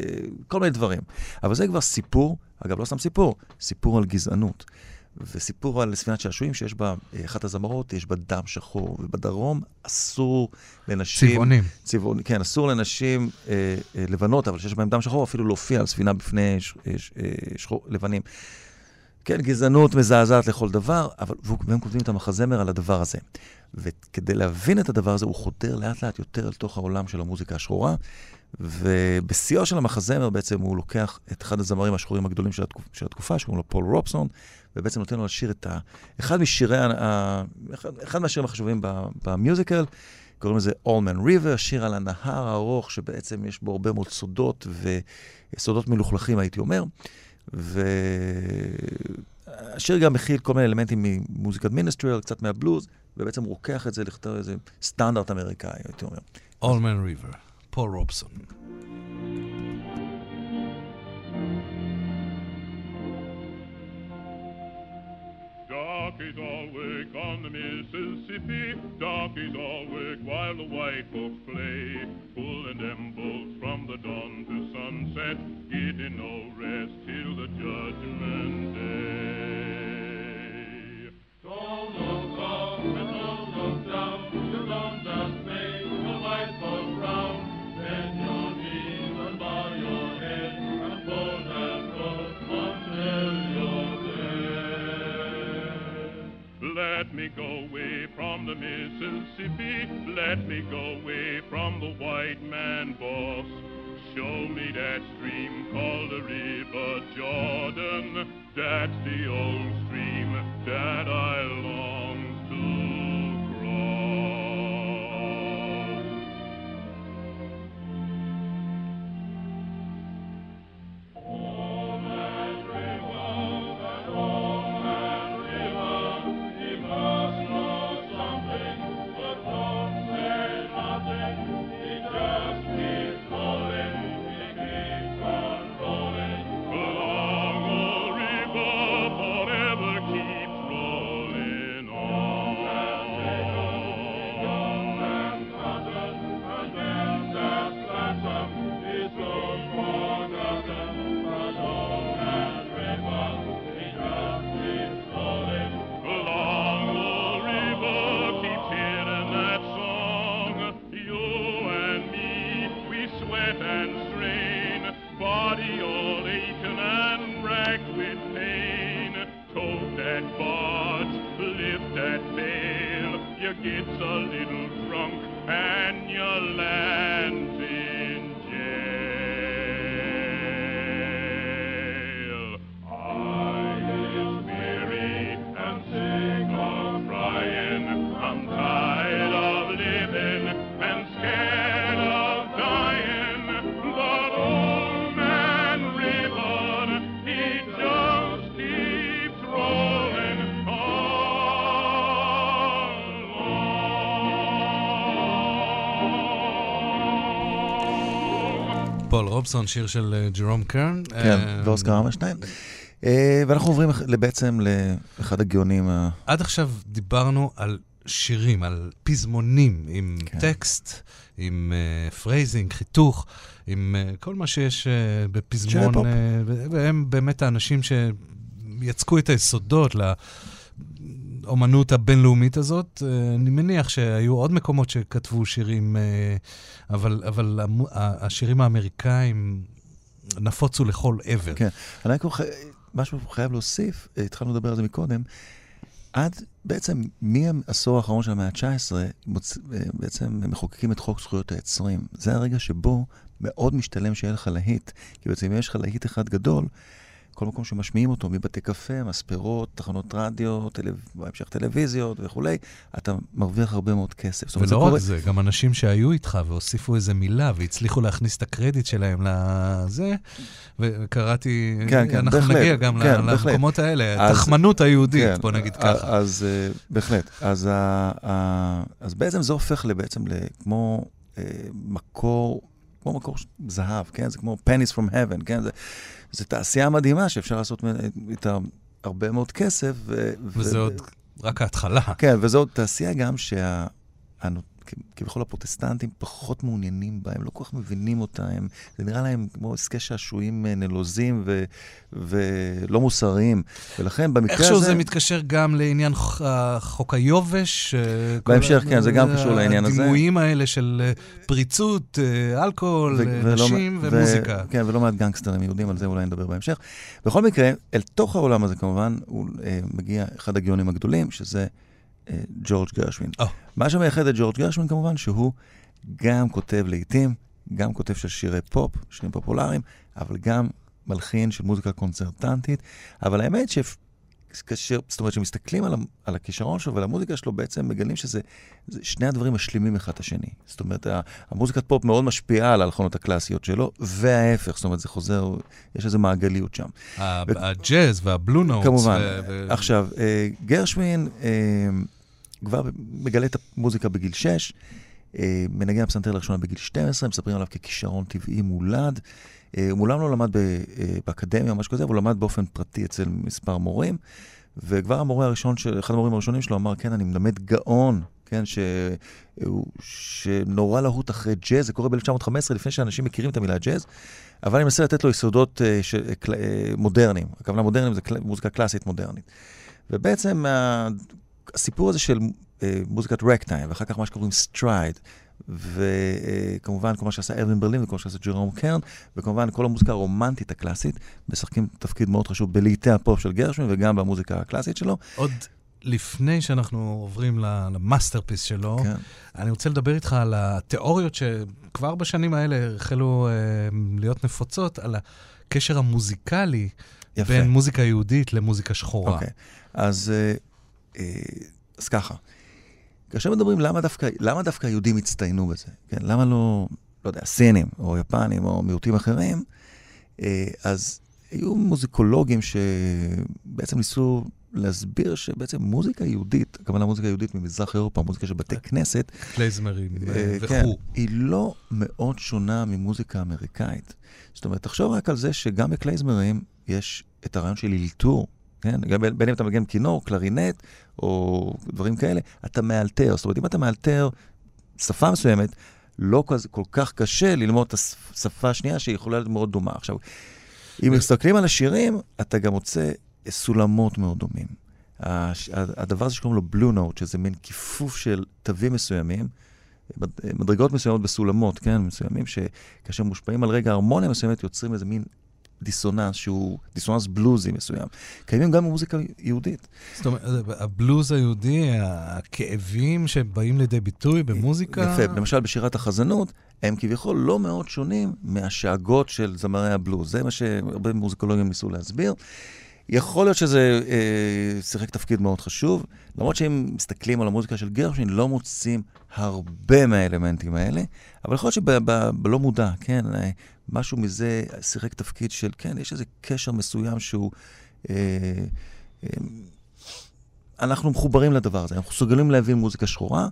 כל מיני דברים. אבל זה כבר סיפור, אגב, לא סתם סיפור, סיפור על גזענות. וסיפור על ספינת שעשועים שיש בה, אה, אחת הזמרות, יש בה דם שחור, ובדרום אסור לנשים... צבעונים. צבעון, כן, אסור לנשים אה, אה, לבנות, אבל שיש בהן דם שחור, אפילו להופיע על ספינה בפני ש, אה, ש, אה, שחור, לבנים. כן, גזענות מזעזעת לכל דבר, אבל והם כותבים את המחזמר על הדבר הזה. וכדי להבין את הדבר הזה, הוא חודר לאט לאט יותר אל תוך העולם של המוזיקה השחורה, ובשיאו של המחזמר בעצם הוא לוקח את אחד הזמרים השחורים הגדולים של, התקופ, של התקופה, שקוראים לו פול רובסון, ובעצם נותן לו לשיר את ה... אחד משירי, ה-. אחד, אחד מהשירים החשובים במיוזיקל, קוראים לזה Man River, שיר על הנהר הארוך, שבעצם יש בו הרבה מאוד סודות, וסודות מלוכלכים, הייתי אומר. והשיר גם מכיל כל מיני אלמנטים ממוזיקת מיניסטריאל, קצת מהבלוז, ובעצם רוקח את זה לכתוב איזה סטנדרט אמריקאי, הייתי אומר. אולמן ריבר, פול רובסון. Darkies awake on the Mississippi, darkies awake while the white folks play, pulling them bolts from the dawn to sunset, getting no rest till the judgment day. Let me go away from the Mississippi. Let me go away from the white man boss. Show me that stream called the River Jordan. That's the old stream that I long פול רובסון, שיר של אה, ג'רום קרן. כן, אה, ואוסקר המרשטיין. אה, ואנחנו עוברים בעצם לאחד הגאונים ה... עד עכשיו דיברנו על שירים, על פזמונים עם כן. טקסט, עם אה, phrasing, חיתוך, עם אה, כל מה שיש אה, בפזמון. אה, והם באמת האנשים שיצקו את היסודות לאומנות הבינלאומית הזאת. אה, אני מניח שהיו עוד מקומות שכתבו שירים, אה, אבל, אבל השירים האמריקאים נפוצו לכל עבר. כן. אני רק משהו חייב להוסיף, אה, התחלנו לדבר על זה מקודם. עד בעצם מהעשור האחרון של המאה ה-19, מוצ... אה, בעצם מחוקקים את חוק זכויות היוצרים. זה הרגע שבו מאוד משתלם שיהיה לך להיט. כי בעצם אם יש לך להיט אחד גדול, כל מקום שמשמיעים אותו, מבתי קפה, מספרות, תחנות רדיו, טלו... בהמשך טלוויזיות וכולי, אתה מרוויח הרבה מאוד כסף. ולא רק קורה- זה, גם אנשים שהיו איתך והוסיפו איזה מילה והצליחו להכניס את הקרדיט שלהם לזה, וקראתי, כן, כן, אנחנו בהחלט, נגיע גם כן, בהחלט. למקומות האלה, התחמנות היהודית, כן, בוא נגיד ככה. אז אה, בהחלט. אז, ה- ה- אז בעצם זה הופך לבעצם כמו אה, מקור, כמו מקור זהב, כן? זה כמו pennies from heaven, כן? זה, זה תעשייה מדהימה שאפשר לעשות איתה הרבה מאוד כסף. ו, וזה ו- עוד רק ההתחלה. כן, וזו תעשייה גם שה... כביכול הפרוטסטנטים פחות מעוניינים בה, הם לא כל כך מבינים אותה, הם, זה נראה להם כמו עסקי שעשועים אה, נלוזים ו, ולא מוסריים, ולכן במקרה הזה... איכשהו זה מתקשר גם לעניין ח- חוק היובש. אה, בהמשך, כן, זה גם קשור לעניין הזה. הדימויים האלה של אה, פריצות, אה, אלכוהול, ו- אה, ולא- נשים ו- ומוזיקה. כן, ולא מעט גנגסטרים יהודים, על זה אולי נדבר בהמשך. בכל מקרה, אל תוך העולם הזה כמובן, הוא אה, מגיע אחד הגאונים הגדולים, שזה אה, ג'ורג' גרשווין. או. מה שמייחד את ג'ורג' גרשווין כמובן, שהוא גם כותב להיטים, גם כותב של שירי פופ, שירים פופולריים, אבל גם מלחין של מוזיקה קונצרטנטית. אבל האמת ש... כאשר, זאת אומרת, כשמסתכלים על, על הכישרון שלו ועל המוזיקה שלו, בעצם מגלים שזה זה, שני הדברים משלימים אחד את השני. זאת אומרת, המוזיקת פופ מאוד משפיעה על ההלחנות הקלאסיות שלו, וההפך, זאת אומרת, זה חוזר, יש איזו מעגליות שם. הג'אז והבלו נוטס. כמובן. ו- עכשיו, אה, גרשווין אה, כבר מגלה את המוזיקה בגיל 6, אה, מנגן הפסנתר לראשונה בגיל 12, מספרים עליו ככישרון טבעי מולד. אה, הוא מעולם לא למד אה, באקדמיה או משהו כזה, אבל הוא למד באופן פרטי אצל מספר מורים. וכבר המורה הראשון, של, אחד המורים הראשונים שלו אמר, כן, אני מלמד גאון, כן, שהוא, שנורא להוט אחרי ג'אז, זה קורה ב-1915, לפני שאנשים מכירים את המילה ג'אז, אבל אני מנסה לתת לו יסודות ש, מודרניים. הכוונה מודרניים זה מוזיקה קלאסית מודרנית. ובעצם הסיפור הזה של אה, מוזיקת רגטיים, ואחר כך מה שקוראים stride, וכמובן כל מה שעשה אירווינג ברלין וכל מה שעשה ג'רום קרן, וכמובן כל המוזיקה הרומנטית הקלאסית, משחקים תפקיד מאוד חשוב בלהיטי הפופ של גרשווין וגם במוזיקה הקלאסית שלו. עוד לפני שאנחנו עוברים ל masterpiece שלו, כן. אני רוצה לדבר איתך על התיאוריות שכבר בשנים האלה החלו אה, להיות נפוצות, על הקשר המוזיקלי יפה. בין מוזיקה יהודית למוזיקה שחורה. אוקיי. אז, אה, אה, אז ככה, כאשר מדברים למה דווקא, למה דווקא היהודים הצטיינו בזה, כן? למה לא, לא יודע, סינים או יפנים או מיעוטים אחרים, אה, אז היו מוזיקולוגים שבעצם ניסו להסביר שבעצם מוזיקה יהודית, הכוונה מוזיקה יהודית ממזרח אירופה, מוזיקה של בתי כנסת, קלייזמרים אה, אה, כן, וכו'. היא לא מאוד שונה ממוזיקה אמריקאית. זאת אומרת, תחשוב רק על זה שגם בקלייזמרים יש את הרעיון של אלתור, כן? בין אם אתה מגן כינור, קלרינט או דברים כאלה, אתה מאלתר. זאת אומרת, אם אתה מאלתר שפה מסוימת, לא כל, כל כך קשה ללמוד את השפה השנייה שיכולה להיות מאוד דומה. עכשיו, אם מסתכלים על השירים, אתה גם מוצא סולמות מאוד דומים. הש- הדבר הזה שקוראים לו בלו נוט, שזה מין כיפוף של תווים מסוימים, מד- מדרגות מסוימות בסולמות, כן, מסוימים, שכאשר מושפעים על רגע הרמוניה מסוימת, יוצרים איזה מין דיסוננס שהוא דיסוננס בלוזי מסוים. קיימים גם במוזיקה יהודית. זאת אומרת, הבלוז היהודי, הכאבים שבאים לידי ביטוי במוזיקה... יפה, למשל בשירת החזנות, הם כביכול לא מאוד שונים מהשאגות של זמרי הבלוז. זה מה שהרבה מוזיקולוגים ניסו להסביר. יכול להיות שזה אה, שיחק תפקיד מאוד חשוב, למרות שאם מסתכלים על המוזיקה של גרשווין, לא מוצאים הרבה מהאלמנטים האלה, אבל יכול להיות שבלא מודע, כן, אה, משהו מזה שיחק תפקיד של, כן, יש איזה קשר מסוים שהוא... אה, אה, אנחנו מחוברים לדבר הזה, אנחנו מסוגלים להבין מוזיקה שחורה,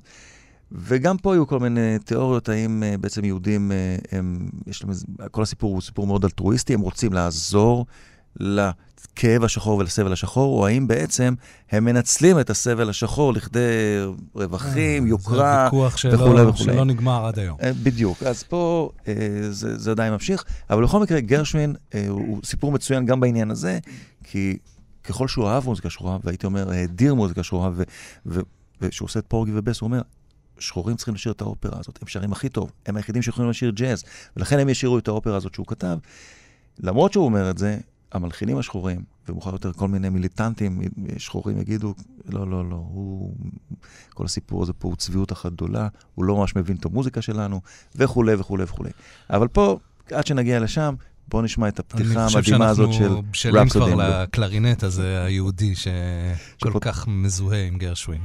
וגם פה היו כל מיני תיאוריות, האם אה, בעצם יהודים, אה, הם, יש להם, כל הסיפור הוא סיפור מאוד אלטרואיסטי, הם רוצים לעזור לכאב השחור ולסבל השחור, או האם בעצם הם מנצלים את הסבל השחור לכדי רווחים, יוקרה זה ויכוח שלא, וכולי וכולי. נגמר עד היום. אה, בדיוק, אז פה אה, זה, זה עדיין ממשיך, אבל בכל מקרה גרשווין אה, הוא סיפור מצוין גם בעניין הזה, כי ככל שהוא אהב מוזיקה שחורה, והייתי אומר, האדיר מוזיקה שחורה, וכשהוא עושה את פורגי ובס, הוא אומר, שחורים צריכים לשיר את האופרה הזאת, הם שרים הכי טוב, הם היחידים שיכולים לשיר ג'אז, ולכן הם ישירו את האופרה הזאת שהוא כתב. למרות שהוא אומר את זה, המלחינים השחורים, ומאוחר יותר כל מיני מיליטנטים שחורים יגידו, לא, לא, לא, הוא... כל הסיפור הזה פה הוא צביעות אחת גדולה, הוא לא ממש מבין את המוזיקה שלנו, וכולי וכולי וכולי. אבל פה, עד שנגיע לשם, בואו נשמע את הפתיחה המדהימה הזאת של אני חושב שאנחנו בשלים כבר. לקלרינט הזה, היהודי, שכל שפה- כך מזוהה עם גרשווין.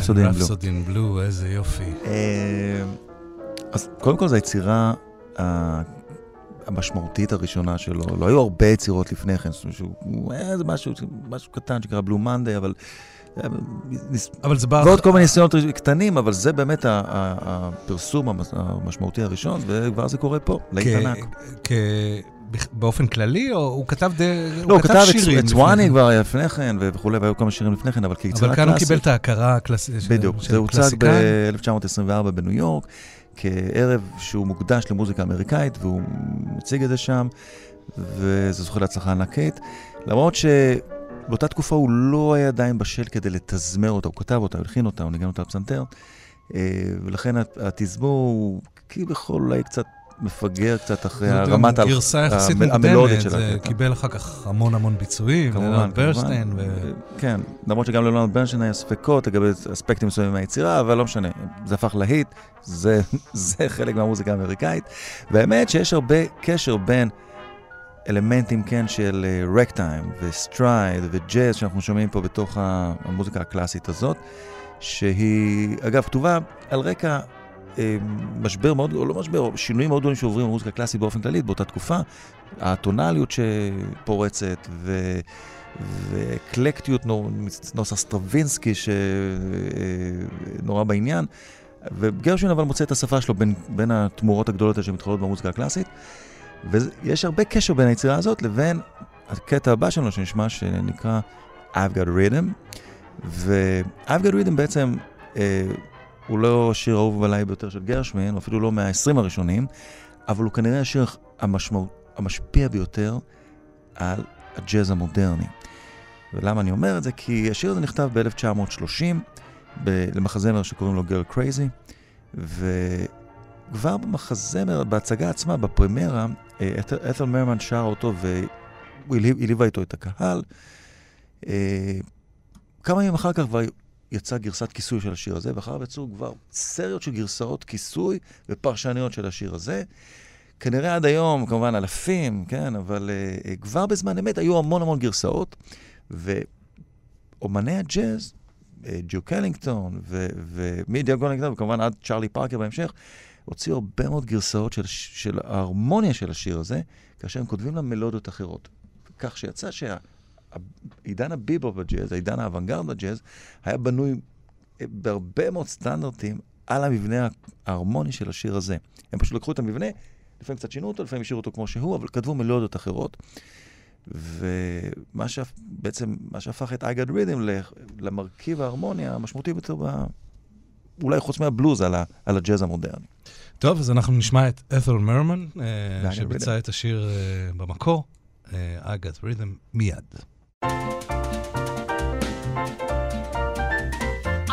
רפסודי אין בלו. רפסודי אין בלו, איזה יופי. אה, אז קודם כל זו היצירה המשמעותית הראשונה שלו. לא היו הרבה יצירות לפני כן, זאת אומרת שהוא הוא היה איזה משהו, משהו קטן שנקרא בלו מנדי, אבל... אה, אבל זה בא... ועוד כל מיני ניסיונות קטנים, אבל זה באמת הפרסום המשמעותי הראשון, וכבר זה קורה פה, בכ- באופן כללי, או הוא כתב די... לא, הוא כתב שירים את צואני כן. כבר לפני כן, וכולי, והיו כמה שירים לפני כן, אבל כיצירה אבל כאן הוא קלאסית. קיבל את ההכרה הקלאסית. בדיוק, זה הוצג ב-1924 בניו יורק, כערב שהוא מוקדש למוזיקה אמריקאית, והוא מציג את זה שם, וזה זוכה להצלחה ענקית. למרות שבאותה תקופה הוא לא היה עדיין בשל כדי לתזמר אותה, הוא כתב אותה, הוא הלחין אותה, הוא ניגן אותה בפסנתר, אה, ולכן התזמור הוא כביכול אולי קצת מפגר קצת אחרי זאת גם הרמת ה- גרסה יחסית המלודית מוקדמת. זה כן. קיבל אחר כך המון המון ביצועים, כמובן. ברשטיין, ו- כן, למרות שגם ללונרד ברנשטיין היה ספקות לגבי אספקטים מסוימים מהיצירה, אבל לא משנה, זה הפך להיט, זה, זה חלק מהמוזיקה האמריקאית. והאמת שיש הרבה קשר בין אלמנטים, כן, של רגטיים ו stride וג'אז שאנחנו שומעים פה בתוך המוזיקה הקלאסית הזאת, שהיא, אגב, כתובה על רקע משבר מאוד, או לא משבר, שינויים מאוד גדולים שעוברים במוזיקה הקלאסית באופן כללי באותה תקופה. הטונאליות שפורצת, ו... ואקלקטיות נוסח סטרווינסקי שנורא בעניין. וגרשווין אבל מוצא את השפה שלו בין, בין התמורות הגדולות האלה שמתחולות במוזיקה הקלאסית. ויש הרבה קשר בין היצירה הזאת לבין הקטע הבא שלנו שנשמע שנקרא I've Got Rhythm. ו-I've Got Rhythm בעצם אה, הוא לא השיר האהוב עליי ביותר של גרשווין, אפילו לא מה-20 הראשונים, אבל הוא כנראה השיר המשמע... המשפיע ביותר על הג'אז המודרני. ולמה אני אומר את זה? כי השיר הזה נכתב ב-1930 ב- למחזמר שקוראים לו Girl Crazy, וכבר במחזמר, בהצגה עצמה, בפרמיירה, אה, את'ל- מרמן שר אותו והוא הליו- הליווה איתו את הקהל. אה, כמה ימים אחר כך כבר יצאה גרסת כיסוי של השיר הזה, ואחריו יצאו כבר סריות של גרסאות כיסוי ופרשניות של השיר הזה. כנראה עד היום, כמובן אלפים, כן, אבל אה, כבר בזמן אמת היו המון המון גרסאות, אומני הג'אז, אה, דיוק אלינגטון ו- ומדיוק אלינגטון, וכמובן עד צ'רלי פארקר בהמשך, הוציאו הרבה מאוד גרסאות של, של ההרמוניה של השיר הזה, כאשר הם כותבים לה מלודיות אחרות. כך שיצא שהעידן הביבופ בג'אז, העידן האוונגרד בג'אז, היה בנוי בהרבה מאוד סטנדרטים על המבנה ההרמוני של השיר הזה. הם פשוט לקחו את המבנה, לפעמים קצת שינו אותו, לפעמים השאירו אותו כמו שהוא, אבל כתבו מלודיות אחרות. ומה שבעצם, מה שהפך את got rhythm למרכיב ההרמוניה המשמעותי ביותר, ב... אולי חוץ מהבלוז, על, ה... על הג'אז המודרני. טוב, אז אנחנו נשמע את את'ל מרמן, שביצע את השיר אה, במקור, אה, I got rhythm, מיד.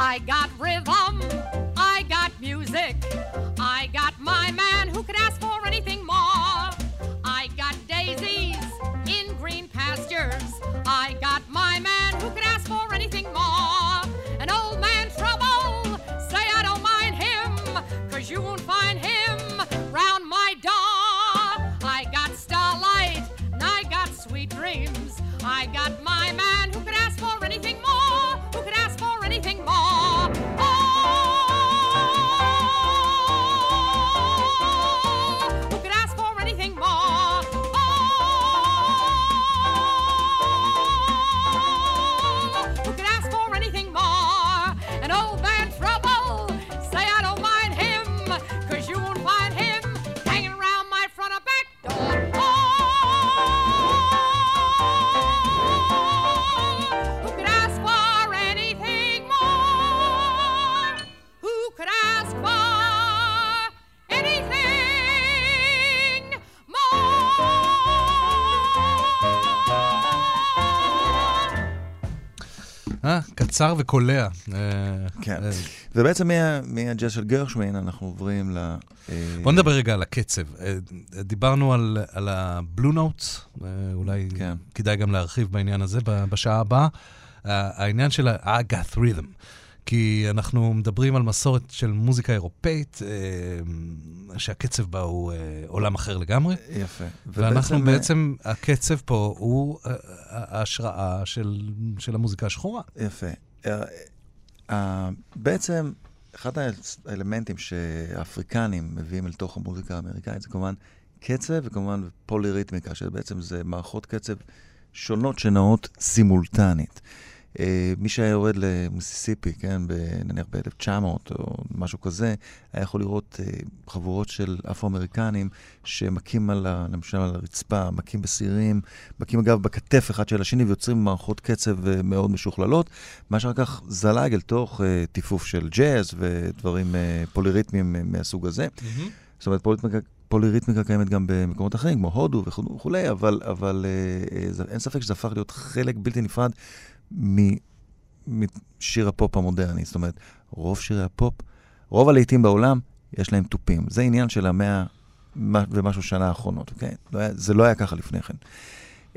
I got rhythm, I got music, I got my man who could ask for anything more. I got daisies in green pastures, I got my man who could ask for anything more. קצר וקולע. אה, כן. אה, ובעצם מה- מהג'אז של גרשווין אנחנו עוברים ל... אה, בוא נדבר רגע על הקצב. אה, דיברנו על, על הבלו נוטס, אה, אולי כן. כדאי גם להרחיב בעניין הזה בשעה הבאה. אה, העניין של ה-Agath Rhythm. כי אנחנו מדברים על מסורת של מוזיקה אירופאית, אה, שהקצב בה הוא אה, עולם אחר לגמרי. יפה. ואנחנו ובעצם, בעצם, הקצב פה הוא אה, ההשראה של, של המוזיקה השחורה. יפה. אה, אה, בעצם, אחד האלמנטים שהאפריקנים מביאים אל תוך המוזיקה האמריקאית זה כמובן קצב וכמובן פוליריתמיקה, שבעצם זה מערכות קצב שונות שנעות סימולטנית. אה, מי שהיה יורד למיסיסיפי, כן, נניח ב-1900 או משהו כזה, היה יכול לראות אה, חבורות של אפרו-אמריקנים שמכים על, ה, למשל על הרצפה, מכים בסירים, מכים אגב בכתף אחד של השני ויוצרים מערכות קצב אה, מאוד משוכללות, מה שאחר כך זלג אל תוך טיפוף של ג'אז ודברים פוליריתמיים מהסוג הזה. זאת אומרת, פוליריתמיקה, פוליריתמיקה קיימת גם במקומות אחרים, כמו הודו וכו'- וכולי, אבל, אבל אה, אה, אין ספק שזה הפך להיות חלק בלתי נפרד משיר הפופ המודרני. זאת אומרת, רוב שירי הפופ, רוב הלהיטים בעולם, יש להם תופים. זה עניין של המאה ומשהו שנה האחרונות, אוקיי? לא היה, זה לא היה ככה לפני כן.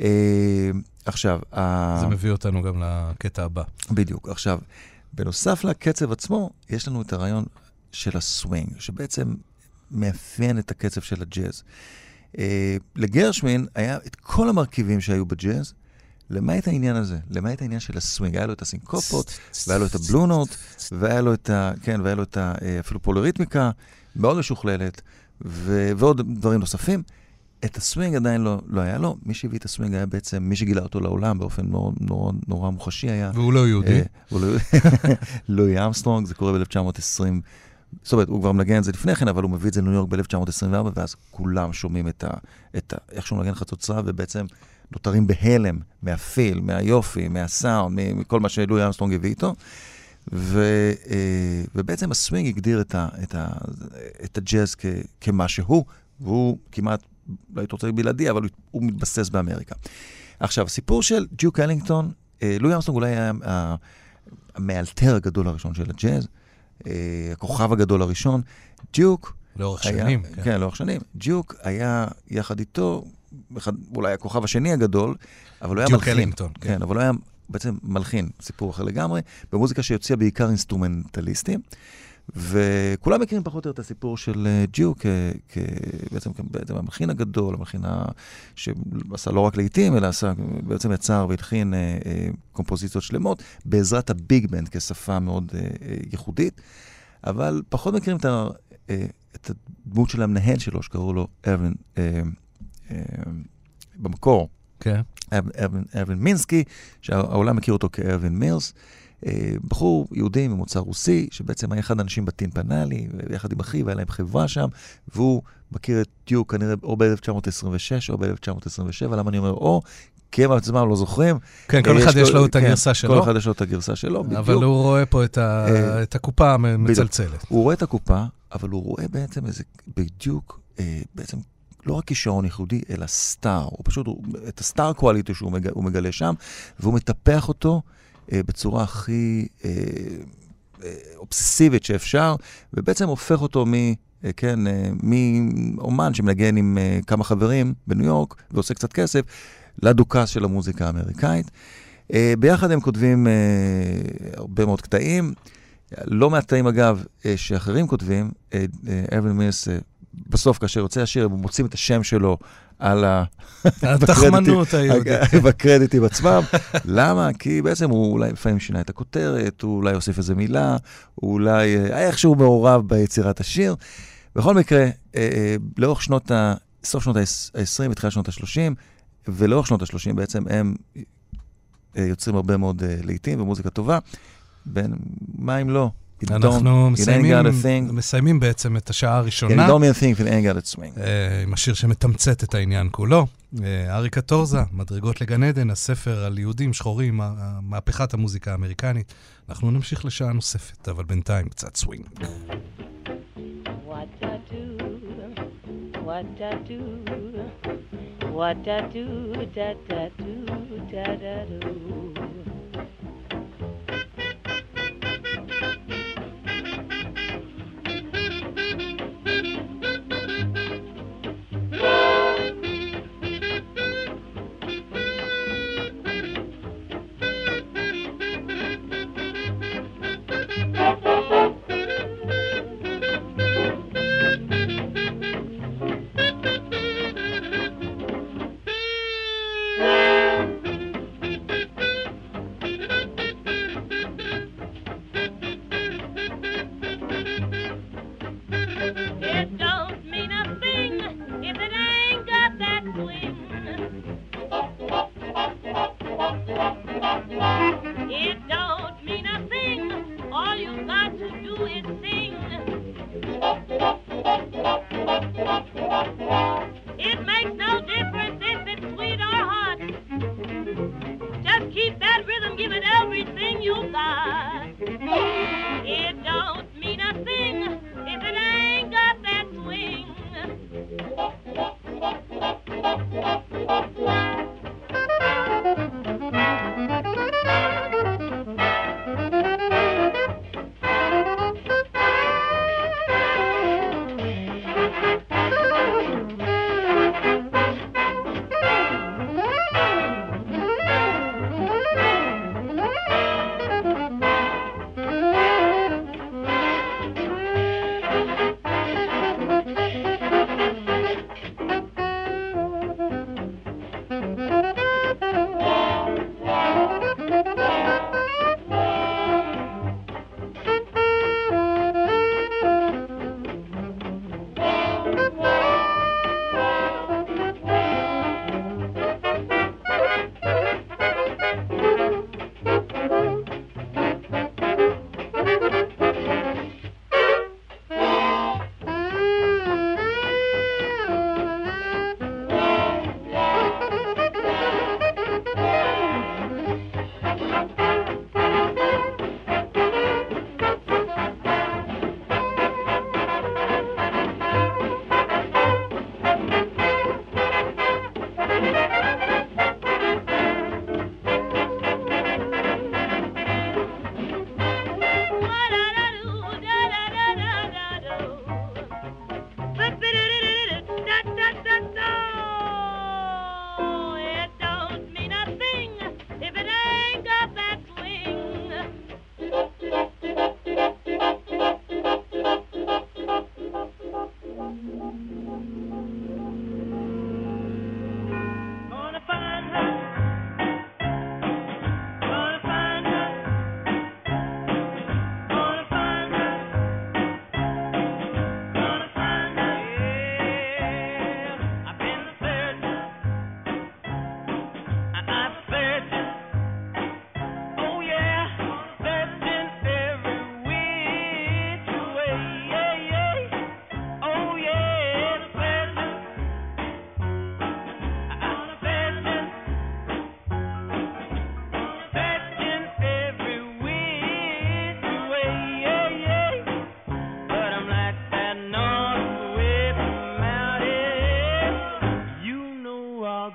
אה, עכשיו, ה- זה מביא אותנו גם לקטע הבא. בדיוק. עכשיו, בנוסף לקצב עצמו, יש לנו את הרעיון של הסווינג, שבעצם מאפיין את הקצב של הג'אז. אה, לגרשמין היה את כל המרכיבים שהיו בג'אז, למעט העניין הזה, למעט העניין של הסווינג. היה לו את הסינקופות, והיה לו את ה blue note, והיה לו את ה... כן, והיה לו את ה... אה, אפילו פוליריתמיקה, מאוד משוכללת, ו... ועוד דברים נוספים. את הסווינג עדיין לא, לא היה לו. מי שהביא את הסווינג היה בעצם, מי שגילה אותו לעולם באופן נורא, נורא, נורא מוחשי היה... והוא לא יהודי. אה, לא- לואי אמסטרונג, זה קורה ב-1920. זאת אומרת, הוא כבר מנגן את זה לפני כן, אבל הוא מביא את זה לניו יורק ב-1924, ואז כולם שומעים את ה... את ה איך שהוא מנגן חצוצרה, ובעצם נותרים בהלם מה feel, מהיופי, מהסאונד, מכל מה שלואי אמסטרונג הביא איתו. ו, אה, ובעצם הסווינג הגדיר את, ה, את, ה, את הג'אז כ, כמה שהוא, והוא כמעט, לא הייתי רוצה בלעדי, אבל הוא, מתבסס באמריקה. עכשיו, הסיפור של דיוק אלינגטון, אה, לואי אמסטרונג אולי היה המאלתר הגדול הראשון של הג'אז, אה, הכוכב הגדול הראשון. דיוק לאורך היה, שנים. כן. כן, לאורך שנים. דיוק היה יחד איתו, אולי הכוכב השני הגדול, אבל הוא היה מלחין. אלינגטון, כן. כן, אבל הוא היה בעצם מלחין, סיפור אחר לגמרי, במוזיקה שהוציאה בעיקר אינסטרומנטליסטים. וכולם מכירים פחות או יותר את הסיפור של אה, דיוק בעצם בעצם המלחין הגדול, המלחין שעשה לא רק להיטים, אלא עשה, בעצם יצר והלחין אה, אה, קומפוזיציות שלמות, בעזרת הביג בנד כשפה מאוד אה, אה, ייחודית. אבל פחות מכירים את, ה, אה, את הדמות של המנהל שלו, שקראו לו ארווין, אה, אה, במקור, כן. ארווין- מינסקי, שהעולם מכיר אותו כארווין מילס. אה, בחור יהודי ממוצא רוסי, שבעצם היה אחד האנשים בטין פנה לי, ויחד עם אחיו, היה להם חברה שם, והוא מכיר את דיוק כנראה או ב-1926 או ב-1927, למה אני אומר או? כי הם עצמם לא זוכרים. כן, כל אה, אחד יש לו את כן, הגרסה שלו, כל אחד יש לו את הגרסה שלו, בדיוק. אבל הוא רואה פה את אה, הקופה המצלצלת. הוא רואה את הקופה, אבל הוא רואה בעצם איזה, בדיוק, אה, בעצם לא רק כישרון ייחודי, אלא סטאר. הוא פשוט, הוא, את הסטאר קואליטי שהוא מגלה, הוא מגלה שם, והוא מטפח אותו אה, בצורה הכי אה, אה, אובססיבית שאפשר, ובעצם הופך אותו מ... אה, כן, אה, מאומן שמנגן עם אה, כמה חברים בניו יורק ועושה קצת כסף, לדוכס של המוזיקה האמריקאית. ביחד הם כותבים הרבה מאוד קטעים. לא מעט קטעים, אגב, שאחרים כותבים, מירס, אה, בסוף, כאשר יוצא השיר, הם מוצאים את השם שלו על ה... התחמנות היהודית. בקרדיטים עצמם. למה? כי בעצם הוא אולי לפעמים שינה את הכותרת, הוא אולי הוסיף איזה מילה, הוא אולי אה, איכשהו מעורב ביצירת השיר. בכל מקרה, אה, אה, לאורך שנות ה... סוף שנות ה-20 ותחילת שנות ה-30, ולאורך שנות ה-30 בעצם הם יוצרים הרבה מאוד להיטים ומוזיקה טובה. בין, מה אם לא? אנחנו מסיימים. מסיימים בעצם את השעה הראשונה. it don't mean a thing if it ain't got a swing. אה, עם השיר שמתמצת את העניין כולו. אה, אריק אטורזה, מדרגות לגן עדן, הספר על יהודים שחורים, ה- ה- מהפכת המוזיקה האמריקנית. אנחנו נמשיך לשעה נוספת, אבל בינתיים קצת סווינג. What I do, what I do, what I do, da da do, da da do.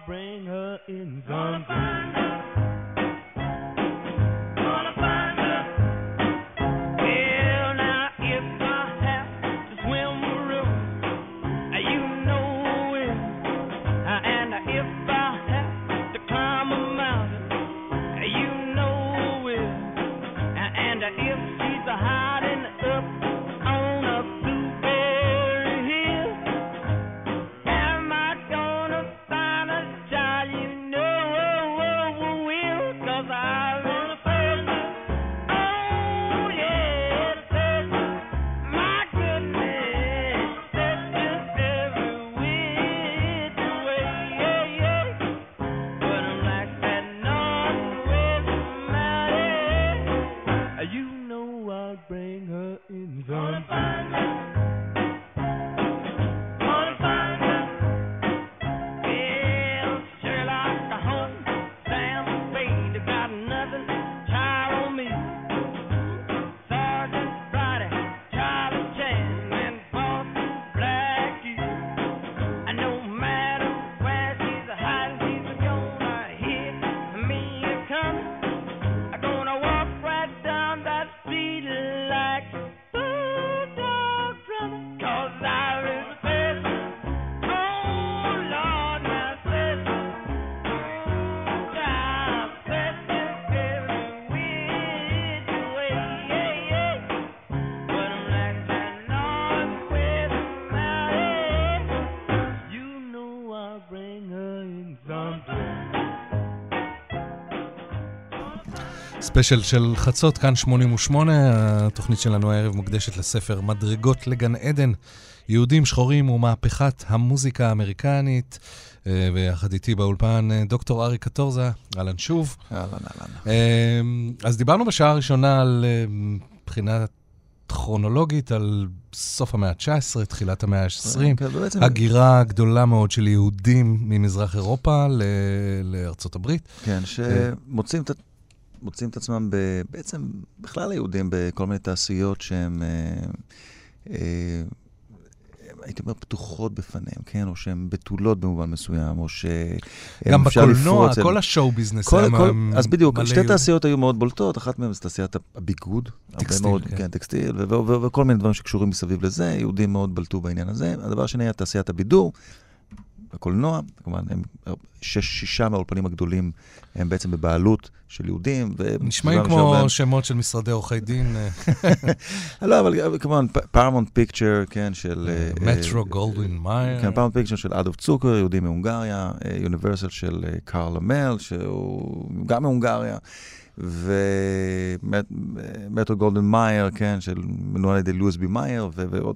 Bring her in sometime. ספיישל של חצות, כאן 88, התוכנית שלנו הערב מוקדשת לספר מדרגות לגן עדן, יהודים שחורים ומהפכת המוזיקה האמריקנית. אה, ויחד איתי באולפן אה, דוקטור ארי קטורזה, אהלן שוב. אהלן, אהלן. אה, אז דיברנו בשעה הראשונה על אה, מבחינה כרונולוגית, על סוף המאה ה-19, תחילת המאה ה-20, כן, ובעצם- הגירה גדולה מאוד של יהודים ממזרח אירופה לארצות הברית. כן, שמוצאים את, מוצאים את עצמם ב, בעצם, בכלל היהודים, בכל מיני תעשיות שהן, אה, אה, הייתי אומר, פתוחות בפניהם, כן? או שהן בתולות במובן מסוים, או שהן גם בקולנוע, לפרוץ אל- כל השואו ביזנס כל, היה כל, מ- אז בדיוק, מלא שתי יהודים. תעשיות היו מאוד בולטות, אחת מהן זה תעשיית הביגוד. טקסטיל, מאוד, כן. כן, טקסטיל, וכל מיני דברים שקשורים מסביב לזה, יהודים מאוד בלטו בעניין הזה. הדבר השני היה תעשיית הבידור, הקולנוע, כמובן, הם שש, שישה מהאולפנים הגדולים הם בעצם בבעלות של יהודים. נשמעים כמו שהרבה- שמות של משרדי עורכי דין, אה, לא, אבל כמובן, פארמונט פיקצ'ר, כן, של... מטרו גולדווין מאייר. כן, פארמונט פיקצ'ר של אדולף צוקר, יהודי מהונגריה, יוניברסל של אה, קארל לאמל, שהוא גם מהונגריה, ומטרו גולדווין מאייר, כן, של מנוהל על ידי לואיס בי מאייר, ועוד-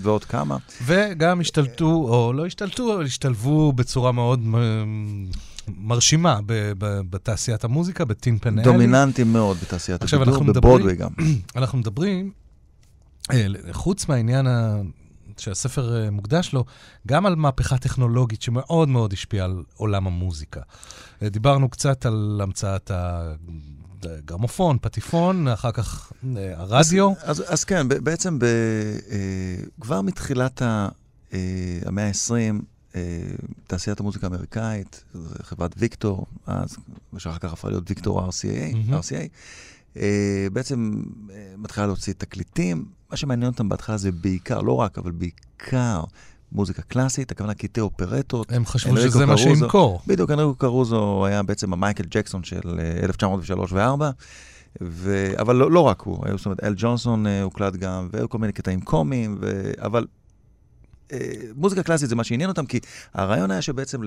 ועוד כמה. וגם השתלטו, או לא השתלטו, אבל השתלבו בצורה מאוד מ- מרשימה ב- ב- בתעשיית המוזיקה, בטין פנאלי. דומיננטים מאוד בתעשיית הבידור, בברודווי גם. אנחנו מדברים, אה, חוץ מהעניין ה... שהספר אה, מוקדש לו, גם על מהפכה טכנולוגית שמאוד מאוד השפיעה על עולם המוזיקה. אה, דיברנו קצת על המצאת הגרמופון, פטיפון, אחר כך אה, הרדיו. אז, אז כן, ב- בעצם ב, אה, כבר מתחילת ה, אה, המאה ה-20, אה, תעשיית המוזיקה האמריקאית, חברת ויקטור, אז, ושאחר כך הפכה להיות ויקטור RCA, מהמם. RCA בעצם מתחילה להוציא תקליטים. מה שמעניין אותם בהתחלה זה בעיקר, לא רק, אבל בעיקר מוזיקה קלאסית, הכוונה קטעי אופרטות. הם חשבו שזה מה קרוזו. שימכור. בדיוק, אנריקו קרוזו היה בעצם המייקל ג'קסון של אה, 1903 ו-4, ו... אבל לא, לא רק הוא, זאת אומרת, אל ג'ונסון אה, הוקלט גם, והיו כל מיני קטעים קומיים, ו... אבל אה, מוזיקה קלאסית זה מה שעניין אותם, כי הרעיון היה שבעצם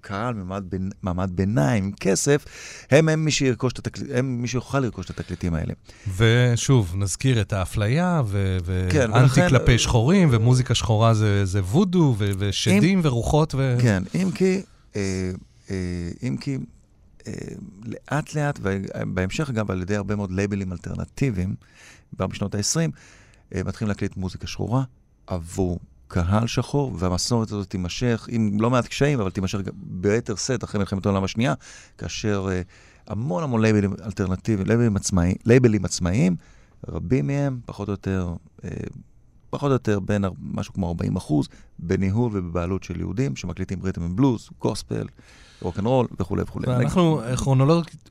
לקהל ממעמד, בין... מעמד ביניים כסף, הם, הם מי שירכוש את התקליט, הם מי שיוכל לרכוש את התקליטים האלה. ושוב, נזכיר את האפליה, ו- כן, ואנטי ולכן- כלפי שחורים, ומוזיקה שחורה זה, זה וודו, ו- ושדים ורוחות, ו... כן, אם כי, אה, אה, אם כי אה, לאט לאט, ובהמשך גם על ידי הרבה מאוד לייבלים אלטרנטיביים, כבר בשנות ה-20, אה, מתחילים להקליט מוזיקה שחורה עבור קהל שחור, והמסורת הזאת תימשך, עם לא מעט קשיים, אבל תימשך ביתר שאת אחרי מלחמת העולם השנייה, כאשר אה, המון המון לייבלים אלטרנטיביים, לייבלים, עצמאי, לייבלים עצמאיים, רבים מהם, פחות או יותר, אה, פחות או יותר בין משהו כמו 40 אחוז, בניהול ובבעלות של יהודים שמקליטים rhythm and blues, גוספל, רוקנרול וכולי וכולי. ואנחנו אה,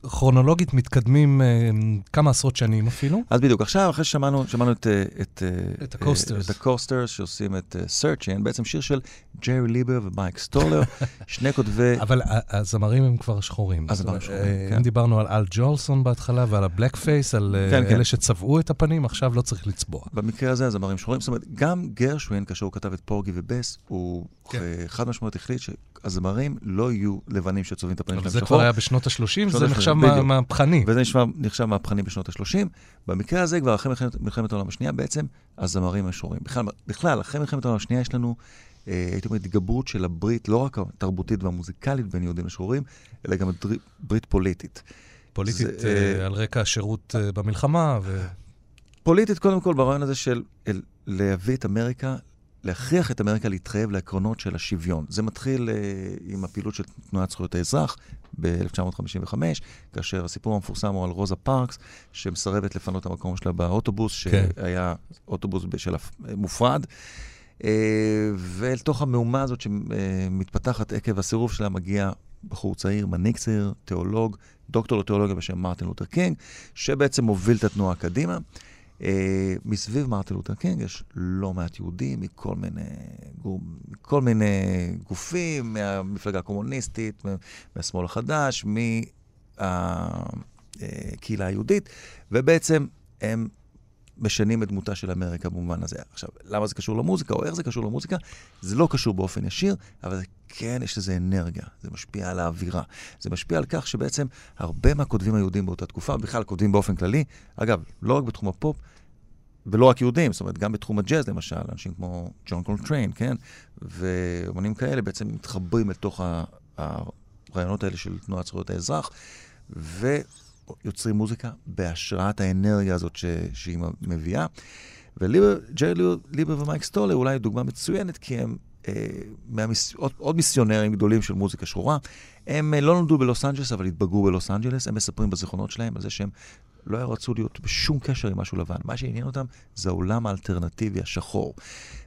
כרונולוגית, מתקדמים אה, כמה עשרות שנים אפילו. אז בדיוק, עכשיו, אחרי ששמענו שמענו את, אה, את, אה, את ה-Coasters. את ה-Coasters שעושים את Searchin', בעצם שיר של ג'רי ליבר ומייק סטולר, שני כותבי... אבל הזמרים הם כבר שחורים. הזמרים שחורים, כן. אם דיברנו על אל ג'ולסון בהתחלה ועל ה-blackface, על כן, כן. אלה שצבעו את הפנים, עכשיו לא צריך לצבוע. במקרה הזה הזמרים שחורים, זאת אומרת, גם גרשווין, כאשר הוא כתב את פורגי ובס, הוא כן. חד משמעית החליט שהזמרים לא יהיו לבנים שצובעים את הפנים שלהם זה שחור. כבר היה בשנות ה-30, שנות זה נחשב מהפכני. וזה נחשב מהפכני בשנות ה-30. במקרה הזה, כבר אחרי מלחמת, העולם השנייה, בעצם הזמרים הם שחורים. בכלל, אחרי מלחמת העולם השנייה יש לנו, אה, הייתי אומר, התגברות של הברית, לא רק התרבותית והמוזיקלית בין יהודים לשחורים, אלא גם ברית פוליטית. פוליטית זה, אה, על רקע השירות אה, במלחמה, ו... פוליטית, קודם כל, ברעיון הזה של להביא את אמריקה, להכריח את אמריקה להתחייב לעקרונות של השוויון. זה מתחיל אה, עם הפעילות של תנועת זכויות האזרח ב-1955, כאשר הסיפור המפורסם הוא על רוזה פארקס, שמסרבת לפנות את המקום שלה באוטובוס, כן. שהיה אוטובוס של מופרד. אה, ואל תוך המהומה הזאת שמתפתחת עקב הסירוב שלה, מגיע בחור צעיר, מנהיג צעיר, תיאולוג, דוקטור לתיאולוגיה בשם מרטין לותר קינג, שבעצם מוביל את התנועה קדימה. אה, מסביב מרטין לותר קינג יש לא מעט יהודים מכל מיני, גור, מכל מיני גופים, מהמפלגה הקומוניסטית, מה- מהשמאל החדש, מהקהילה היהודית, ובעצם הם משנים את דמותה של אמריקה במובן הזה. עכשיו, למה זה קשור למוזיקה, או איך זה קשור למוזיקה? זה לא קשור באופן ישיר, אבל זה כן, יש לזה אנרגיה. זה משפיע על האווירה. זה משפיע על כך שבעצם הרבה מהכותבים היהודים באותה תקופה, בכלל כותבים באופן כללי, אגב, לא רק בתחום הפופ, ולא רק יהודים, זאת אומרת, גם בתחום הג'אז למשל, אנשים כמו ג'ון קולטריין, כן? ואומנים כאלה בעצם מתחברים לתוך הרעיונות האלה של תנועת זכויות האזרח, ויוצרים מוזיקה בהשראת האנרגיה הזאת ש- שהיא מביאה. וג'רי ליבר ומייק סטולר אולי דוגמה מצוינת, כי הם מהמיס... עוד, עוד מיסיונרים גדולים של מוזיקה שחורה. הם אה, לא נולדו בלוס אנג'לס, אבל התבגרו בלוס אנג'לס. הם מספרים בזיכרונות שלהם על זה שהם לא רצו להיות בשום קשר עם משהו לבן. מה שעניין אותם זה העולם האלטרנטיבי השחור.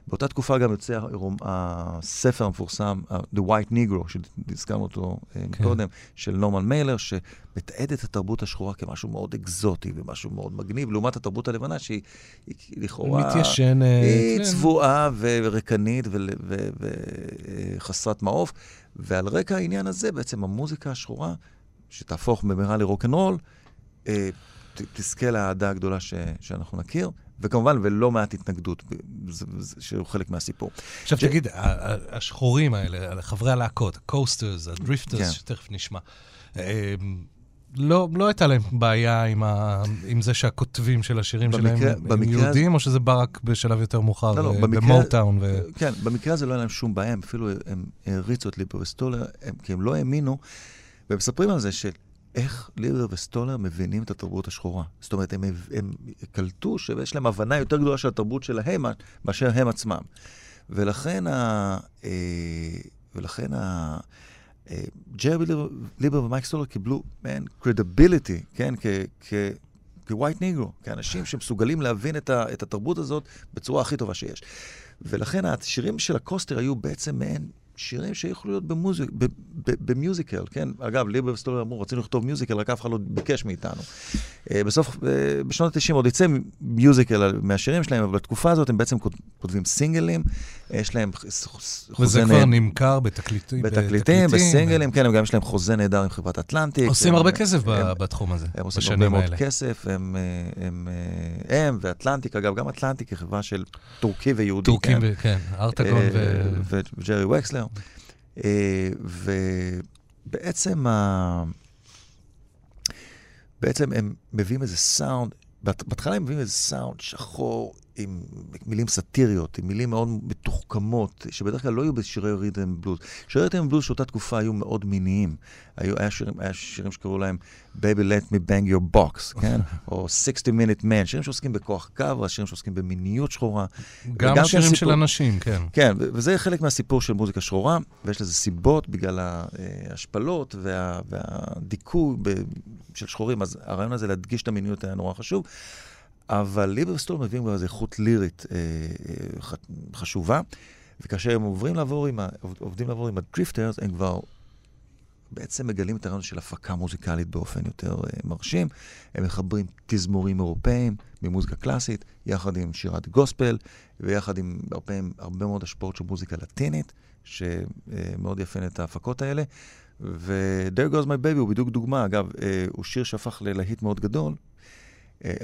באותה תקופה גם יוצא הספר המפורסם, The White Negro, שהזכרנו אותו אה, כן. קודם, של נורמן מיילר, שמתעד את התרבות השחורה כמשהו מאוד אקזוטי ומשהו מאוד מגניב, לעומת התרבות הלבנה שהיא היא לכאורה... מתיישנת, היא כן. צבועה וריקנית וחסרת מעוף. ועל רקע העניין הזה, בעצם המוזיקה השחורה, שתהפוך במהרה לרוקנרול, אה, תזכה לאהדה הגדולה ש- שאנחנו נכיר, וכמובן, ולא מעט התנגדות, שהוא חלק מהסיפור. עכשיו ש- תגיד, השחורים האלה, חברי הלהקות, הקוסטרס, כן. הדריפטרס, שתכף נשמע, לא, לא הייתה להם בעיה עם, ה, עם זה שהכותבים של השירים במקרה- שלהם הם במקרה הזה- יהודים, או שזה בא רק בשלב יותר מאוחר, לא, לא, אה, במוטאון? ו... כן, במקרה הזה לא היה להם שום בעיה, הם אפילו הם העריצו את ליבר וסטולר, הם, כי הם לא האמינו, והם מספרים על זה של איך ליבר וסטולר מבינים את התרבות השחורה. זאת אומרת, הם, הם קלטו שיש להם הבנה יותר גדולה של התרבות שלהם מאשר הם עצמם. ולכן ה... אה, ולכן ה... אה, ג'רי ליבר, ומייק סטולר קיבלו, man, credibility, כן, כ-white כאנשים שמסוגלים להבין את, ה, את התרבות הזאת בצורה הכי טובה שיש. ולכן השירים של ה-Coasters היו בעצם מעין שירים שיכולו להיות במוזיק, ב-musical, כן? אגב, ליבר וסטולר אמרו, רצינו לכתוב musical, רק אף אחד לא ביקש מאיתנו. אה, בסוף, אה, בשנות ה-90 עוד יצא musical מהשירים שלהם, אבל בתקופה הזאת הם בעצם כות- כותבים סינגלים, יש להם ח- ח- וזה חוזה כבר נמכר בתקליטים. בתקליטים, בסינגלים, כן, הם גם יש להם חוזה נהדר עם חברת אטלנטיק. עושים הרבה כסף בתחום הזה, הם עושים בשנים הרבה מאוד האלה. כסף, הם, אה, הם, ואטלנטיק, אגב, גם אטלנטיק היא חברה של טורקי ויהודי. טורקים, כן? כן, ארטגון ו... וג'רי וקסלר. ובעצם ה... בעצם הם מביאים איזה סאונד, בהתחלה הם מביאים איזה סאונד שחור עם מילים סאטיריות, עם מילים מאוד מתוחכמות, שבדרך כלל לא היו בשירי ריתם בלוז. שירי ריתם בלוז שאותה תקופה היו מאוד מיניים. היו, היה, שירים, היה שירים שקראו להם Baby Let Me Bang Your Box, כן? או 60 Minute Man, שירים שעוסקים בכוח קו, שירים שעוסקים במיניות שחורה. גם שירים כן של אנשים, כן. כן, וזה חלק מהסיפור של מוזיקה שחורה, ויש לזה סיבות בגלל אה, ההשפלות וה, והדיכוי של שחורים, אז הרעיון הזה להדגיש את המיניות היה נורא חשוב. אבל ליבר וסטול מביאים גם איזו איכות לירית אה, אה, חשובה, וכאשר הם עוברים לעבור עם, ה, עובדים לעבור עם הדריפטרס, הם כבר בעצם מגלים את הרעיון של הפקה מוזיקלית באופן יותר אה, מרשים. הם מחברים תזמורים אירופאים ממוזיקה קלאסית, יחד עם שירת גוספל, ויחד עם הרבה, הרבה מאוד השפעות של מוזיקה לטינית, שמאוד יפן את ההפקות האלה. ו-There Goes My Baby הוא בדיוק דוגמה, אגב, אה, הוא שיר שהפך ללהיט מאוד גדול, אה,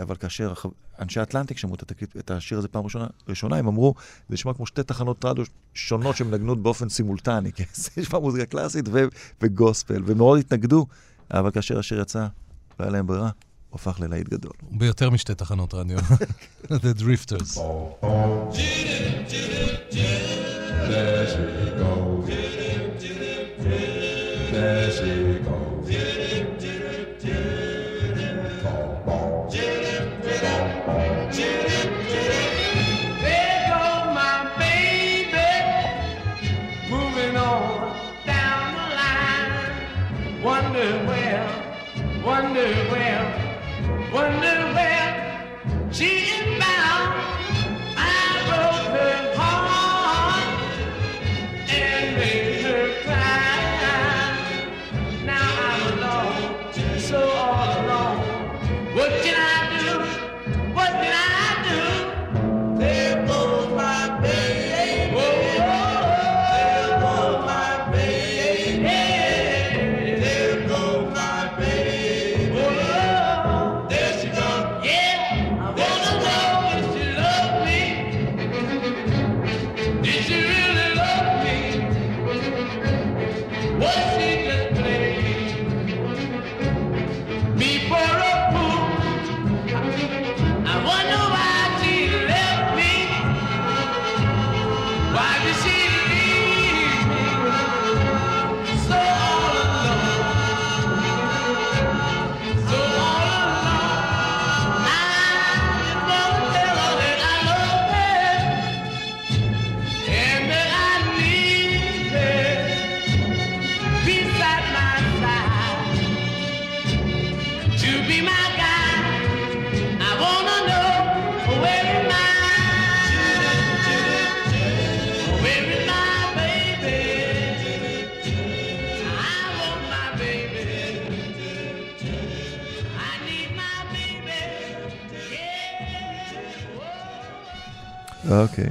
אבל כאשר אנשי אטלנטיק שמעו את, השיר הזה פעם ראשונה, ראשונה, הם אמרו, זה נשמע כמו שתי תחנות רדיו שונות שמנגנות באופן סימולטני, כי זה נשמע מוזיקה קלאסית ו- וגוספל, ומאוד התנגדו, אבל כאשר השיר יצא, לא היה להם ברירה, הוא הפך ללהיט גדול. ביותר משתי תחנות רדיו. The Drifters. There she wonder where, wonder where she is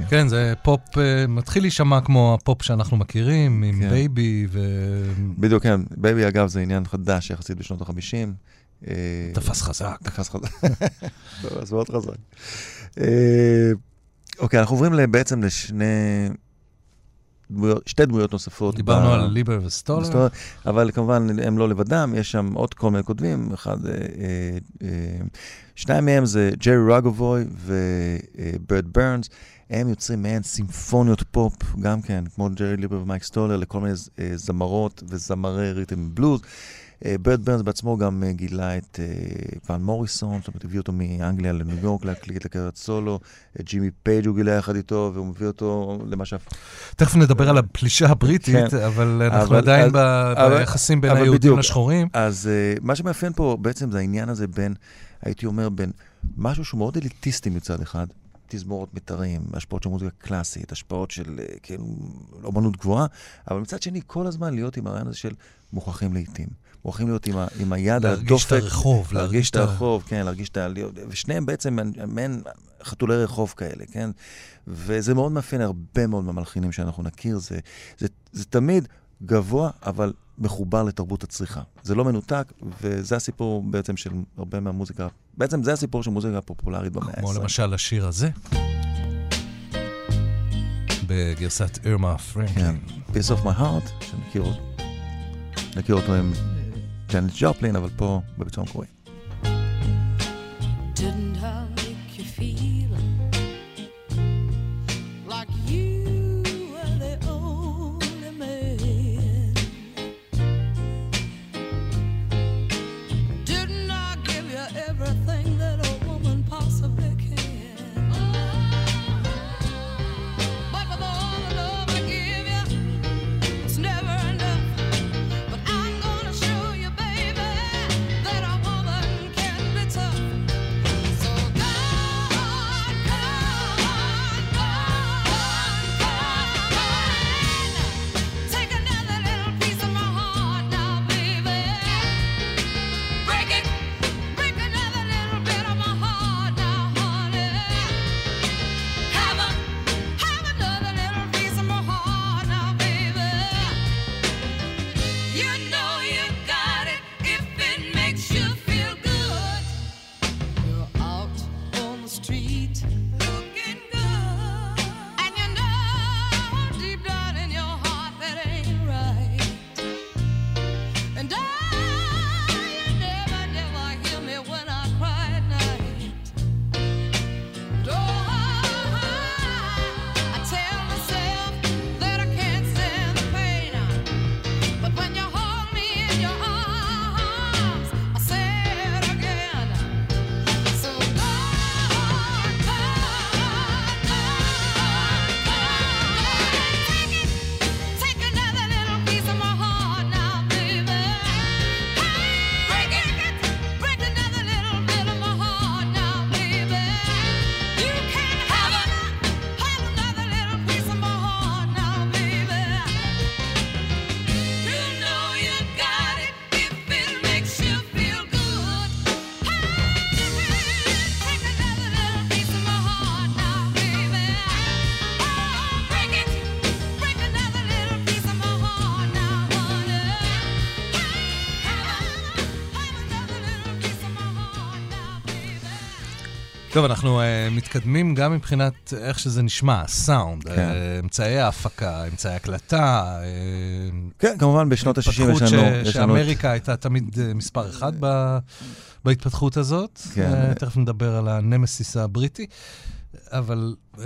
כן, זה פופ, אה, מתחיל להישמע כמו הפופ שאנחנו מכירים, עם כן. baby ו... בדיוק, כן. baby, אגב, זה עניין חדש יחסית בשנות ה-50. תפס חזק. תפס חזק. תפס מאוד חזק. אה, אוקיי, אנחנו עוברים בעצם לשני... דמויות- שתי דמויות נוספות. דיברנו ב- על ליבר וסטולר. אבל כמובן הם לא לבדם, יש שם עוד כל מיני כותבים, אחד, אה, אה, אה, שניים מהם זה ג'רי רגובוי וברט ברנס, הם יוצרים מעין סימפוניות פופ, גם כן, כמו ג'רי ליבר ומייק סטולר, לכל מיני אה, זמרות וזמרי rhythm blues. אה, ברט ברנס בעצמו גם אה, גילה את ואן מוריסון, זאת אומרת, הביא אותו מאנגליה לניו יורק להקליט את הקריירת סולו, את ג'ימי פייג' הוא גילה יחד איתו, והוא מביא אותו למה שאף... תכף נדבר על הפלישה הבריטית, כן. אבל אנחנו עדיין ביחסים בין היהודים. לשחורים. אז מה שמאפיין פה בעצם זה העניין הזה בין, הייתי אומר, בין משהו שהוא מאוד אליטיסטי מצד אחד, תזמורות מיתרים, השפעות של מוזיקה קלאסית, השפעות של uh, כאילו אומנות גבוהה, אבל מצד שני כל הזמן להיות עם הרעיון הזה של מוכרחים לעיתים. מוכרחים להיות עם, ה, עם היד על להרגיש את הדופק. הרחוב, להרגיש את הרחוב, כן, להרגיש את ה... ושניהם בעצם מעין חתולי רחוב כאלה, כן? וזה מאוד מאפיין הרבה מאוד מהמלחינים שאנחנו נכיר. זה, זה, זה תמיד גבוה, אבל מחובר לתרבות הצריכה. זה לא מנותק, וזה הסיפור בעצם של הרבה מהמוזיקה, בעצם זה הסיפור של מוזיקה פופולרית במאה ה-20. כמו למשל השיר הזה, בגרסת אירמה פרנקלין. כן, Piece of my heart, שנכיר אותו. נכיר אותו עם ג'אנט ג'ופלין, אבל פה בביצוע המקורי. Didn't טוב, אנחנו uh, מתקדמים גם מבחינת איך שזה נשמע, הסאונד, כן. uh, אמצעי ההפקה, אמצעי הקלטה. uh, כן, כמובן בשנות ה-60 יש לנו... התפתחות שאמריקה הייתה תמיד uh, מספר אחד ב, בהתפתחות הזאת. כן. Uh, תכף נדבר על הנמסיס הבריטי. אבל uh,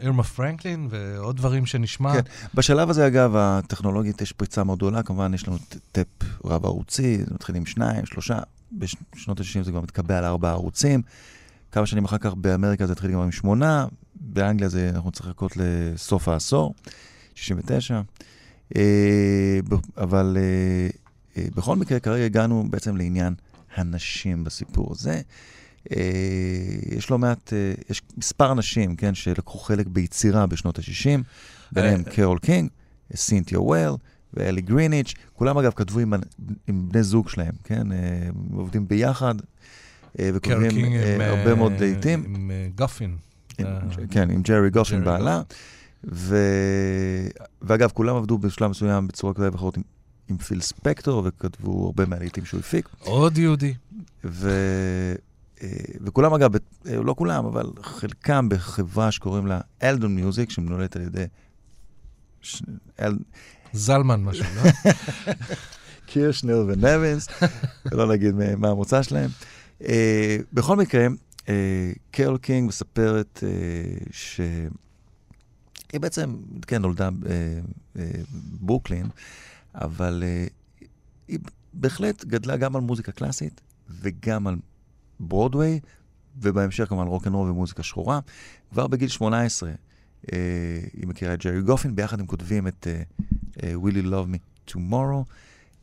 אירמה פרנקלין ועוד דברים שנשמע. כן. בשלב הזה, אגב, הטכנולוגית יש פריצה מאוד גדולה, כמובן יש לנו טאפ רב ערוצי, זה מתחיל עם שניים, שלושה, בשנות ה-60 זה כבר מתקבע על ארבעה ערוצים. כמה שנים אחר כך באמריקה זה התחיל גם עם שמונה, באנגליה זה, אנחנו צריכים לחכות לסוף העשור, 69. אה, אבל אה, אה, בכל מקרה, כרגע הגענו בעצם לעניין הנשים בסיפור הזה. יש לא מעט, יש מספר נשים, כן, שלקחו חלק ביצירה בשנות ה-60, ביניהם קרול קינג, סינתיה וויל ואלי גריניץ', כולם אגב כתבו עם, עם בני זוג שלהם, כן, עובדים ביחד. אה, קרול וכותבים אה, עם, הרבה אה, מאוד לעיתים. עם אה, גפין. אה, כן, עם ג'רי גופין בעלה. ו... ואגב, כולם עבדו בשלב מסוים בצורה כזאת ואחרות עם, עם פיל ספקטור, וכתבו הרבה מהלעיתים שהוא הפיק. עוד יהודי. ו... אה, וכולם אגב, אה, לא כולם, אבל חלקם בחברה שקוראים לה אלדון מיוזיק, שמנוהלת על ידי... ש... אל... זלמן משהו, לא? קירשנר ונבינס, ולא נגיד מה המוצא שלהם. אה, בכל מקרה, אה, קרול קינג מספרת אה, שהיא בעצם, כן, נולדה בברוקלין, אבל אה, היא בהחלט גדלה גם על מוזיקה קלאסית וגם על ברודוויי, ובהמשך כמובן רוקנרול ומוזיקה שחורה. כבר בגיל 18 אה, היא מכירה את ג'רי גופין, ביחד הם כותבים את אה, אה, Will You Love Me Tomorrow.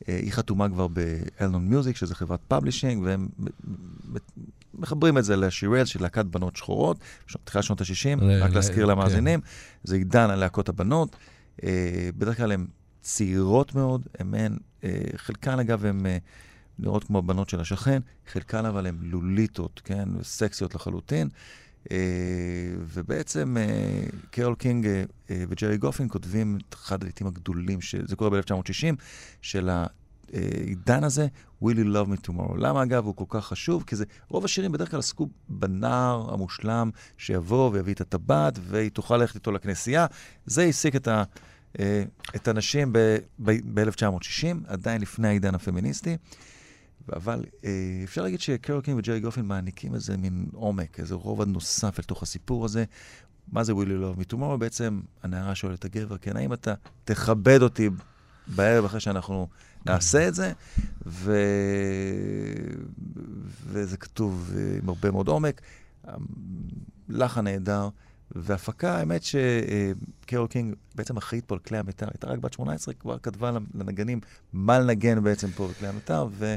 אה, היא חתומה כבר ב-Aldon Music, שזה חברת publishing, והם מחברים את זה ל-Shirelles של להקת בנות שחורות, תחילת שנות ה-60, ל- רק להזכיר כן. למאזינים, זה עידן על להקות הבנות. אה, בדרך כלל הן צעירות מאוד, הן אה, חלקן אגב הן נראות כמו הבנות של השכן, חלקן אבל הן לוליטות, כן, סקסיות לחלוטין. אה, ובעצם אה, קרול קינג אה, וג'רי גופין כותבים את אחד הלעיתים הגדולים, שזה קורה ב-1960, של העידן הזה, Will You Love Me Tomorrow. למה אגב הוא כל כך חשוב? כי זה, רוב השירים בדרך כלל עסקו בנער המושלם שיבוא ויביא את הטבעת והיא תוכל ללכת איתו לכנסייה. זה העסיק את, את הנשים ב-1960, עדיין לפני העידן הפמיניסטי. אבל אה, אפשר להגיד שקרול קינג וג'רי גופין מעניקים איזה מין עומק, איזה רובד נוסף אל תוך הסיפור הזה. מה זה Will You Love Me Tomorrow? בעצם הנערה שואלת את הגבר, כן, האם אתה תכבד אותי בערב אחרי שאנחנו נעשה את זה? ו... וזה כתוב עם הרבה מאוד עומק, לחן נהדר, והפקה, האמת שקרול קינג בעצם אחראית פה על כלי המיתר, הייתה רק בת 18, כבר כתבה לנגנים מה לנגן בעצם פה בכלי המיתר, ו...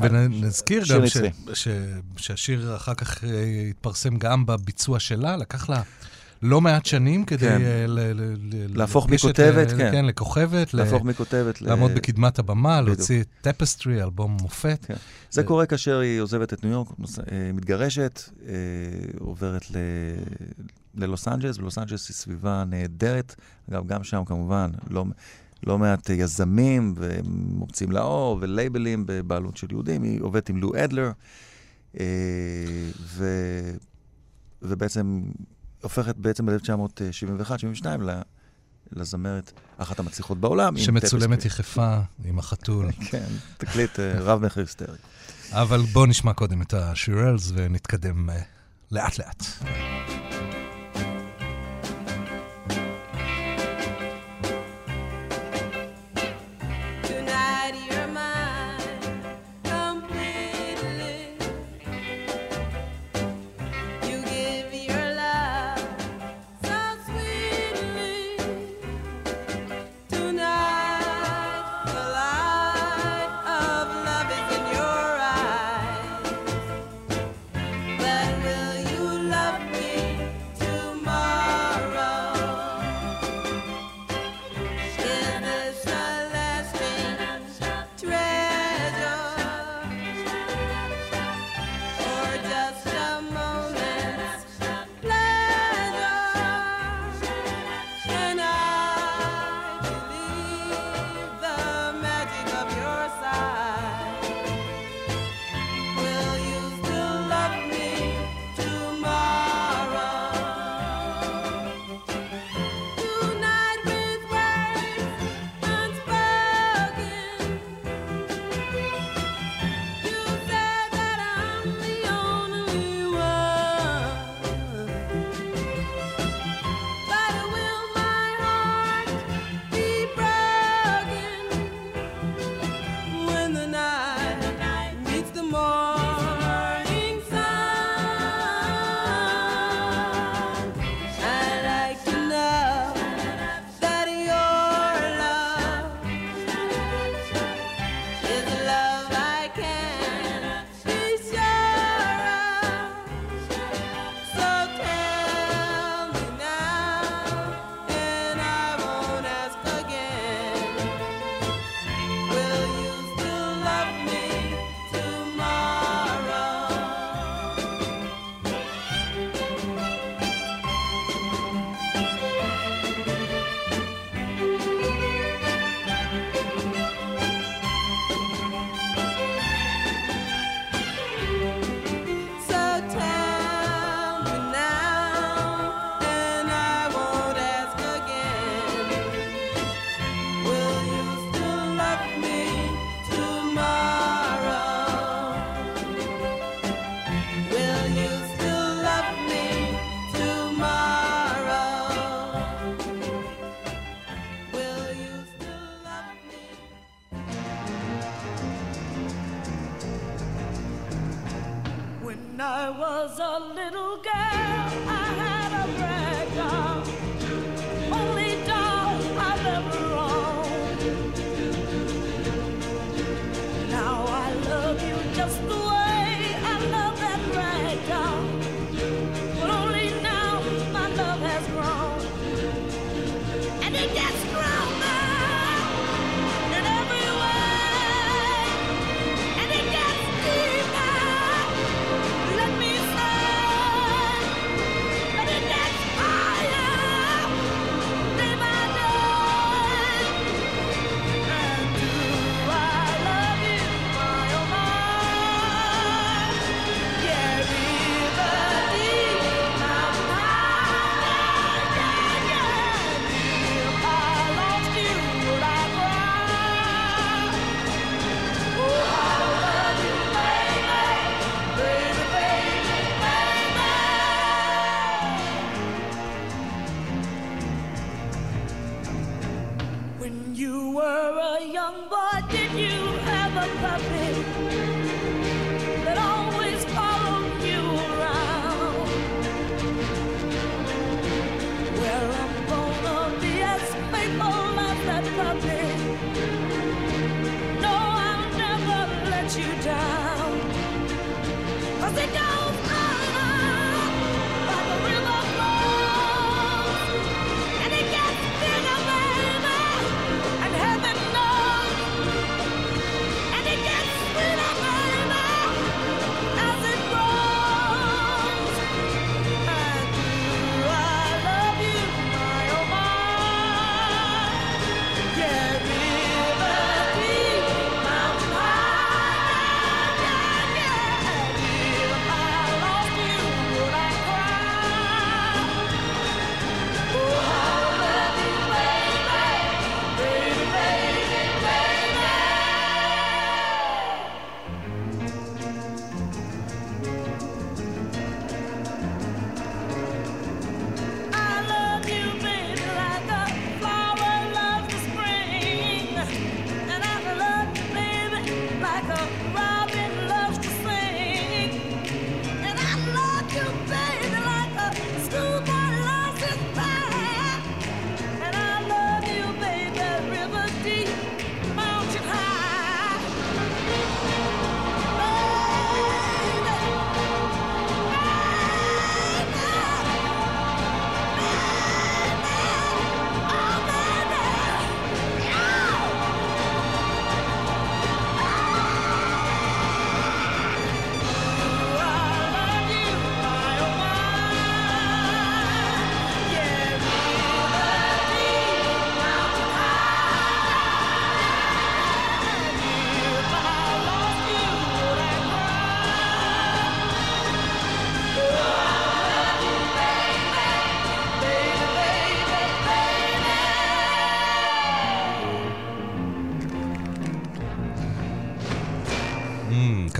ונזכיר גם ש. ש, שהשיר אחר כך אה, התפרסם גם בביצוע שלה, לקח לה לא מעט שנים כדי כן. אה, ל, ל, ל, להפוך מכותבת, ל, כן. כן, לכוכבת, להפוך ל, מכותבת ל- לעמוד בקדמת הבמה, בדיוק. להוציא Tapestry, אלבום מופת. כן. זה קורה כאשר היא עוזבת את ניו יורק, אה, מתגרשת, אה, עוברת ל... ללוס אנג'לס, ולוס אנג'לס היא סביבה נהדרת. אגב, גם שם כמובן לא, לא מעט יזמים, ומוצאים לאור, ולייבלים בבעלות של יהודים. היא עובדת עם לו אדלר, אה, ו... ובעצם הופכת בעצם ב-1971-72 לזמרת, אחת המצליחות בעולם. שמצולמת. יחפה עם החתול. כן, תקליט אה, רב מחיר היסטרי. אבל בואו נשמע קודם את השירלס ונתקדם אה, לאט-לאט. Tonight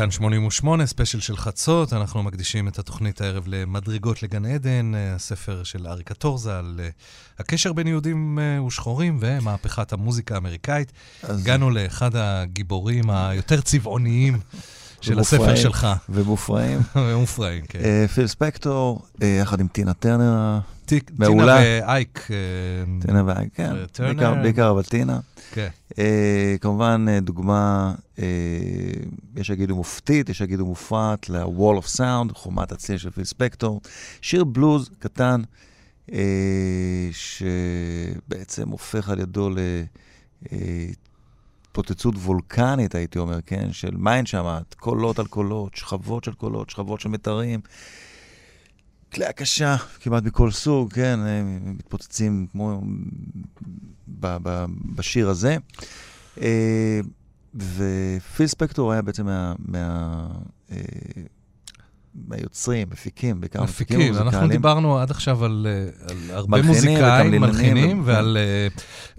כאן 88, ספיישל של חצות, אנחנו מקדישים את התוכנית הערב למדרגות לגן עדן, אה, הספר של אריק טורזה על אה, הקשר בין יהודים אה, ושחורים ומהפכת המוזיקה האמריקאית. אז- הגענו לאחד הגיבורים היותר צבעוניים של הספר ומופרעים- שלך. ומופרעים. ומופרעים, כן. פיל ספקטור, יחד עם טינה טרנר מעולה. טינה ואייק. אה, טינה ואייק, כן. טרנר. בעיקר- בעיקר אבל טינה. כן. אה, כמובן, אה, דוגמה, אה, יש שיגידו מופתית, יש שיגידו מופרעת, ל-Wall of Sound, חומת הצליל של פיל ספקטור. שיר בלוז קטן, אה, שבעצם הופך על ידו להתפוצצות וולקנית, הייתי אומר, כן? של מה אין שם? קולות על קולות, שכבות של קולות, שכבות של מיתרים. כלי הקשה, כמעט מכל סוג, כן, הם מתפוצצים כמו ב- ב- בשיר הזה. אה, ופיל ספקטור היה בעצם מה... מה מהיוצרים, מפיקים, בעיקר מפיקים מפיקים, אנחנו מוזיקליים. דיברנו עד עכשיו על, אה, על הרבה מלחינים מוזיקאים, מלחינים, ו- ועל אה,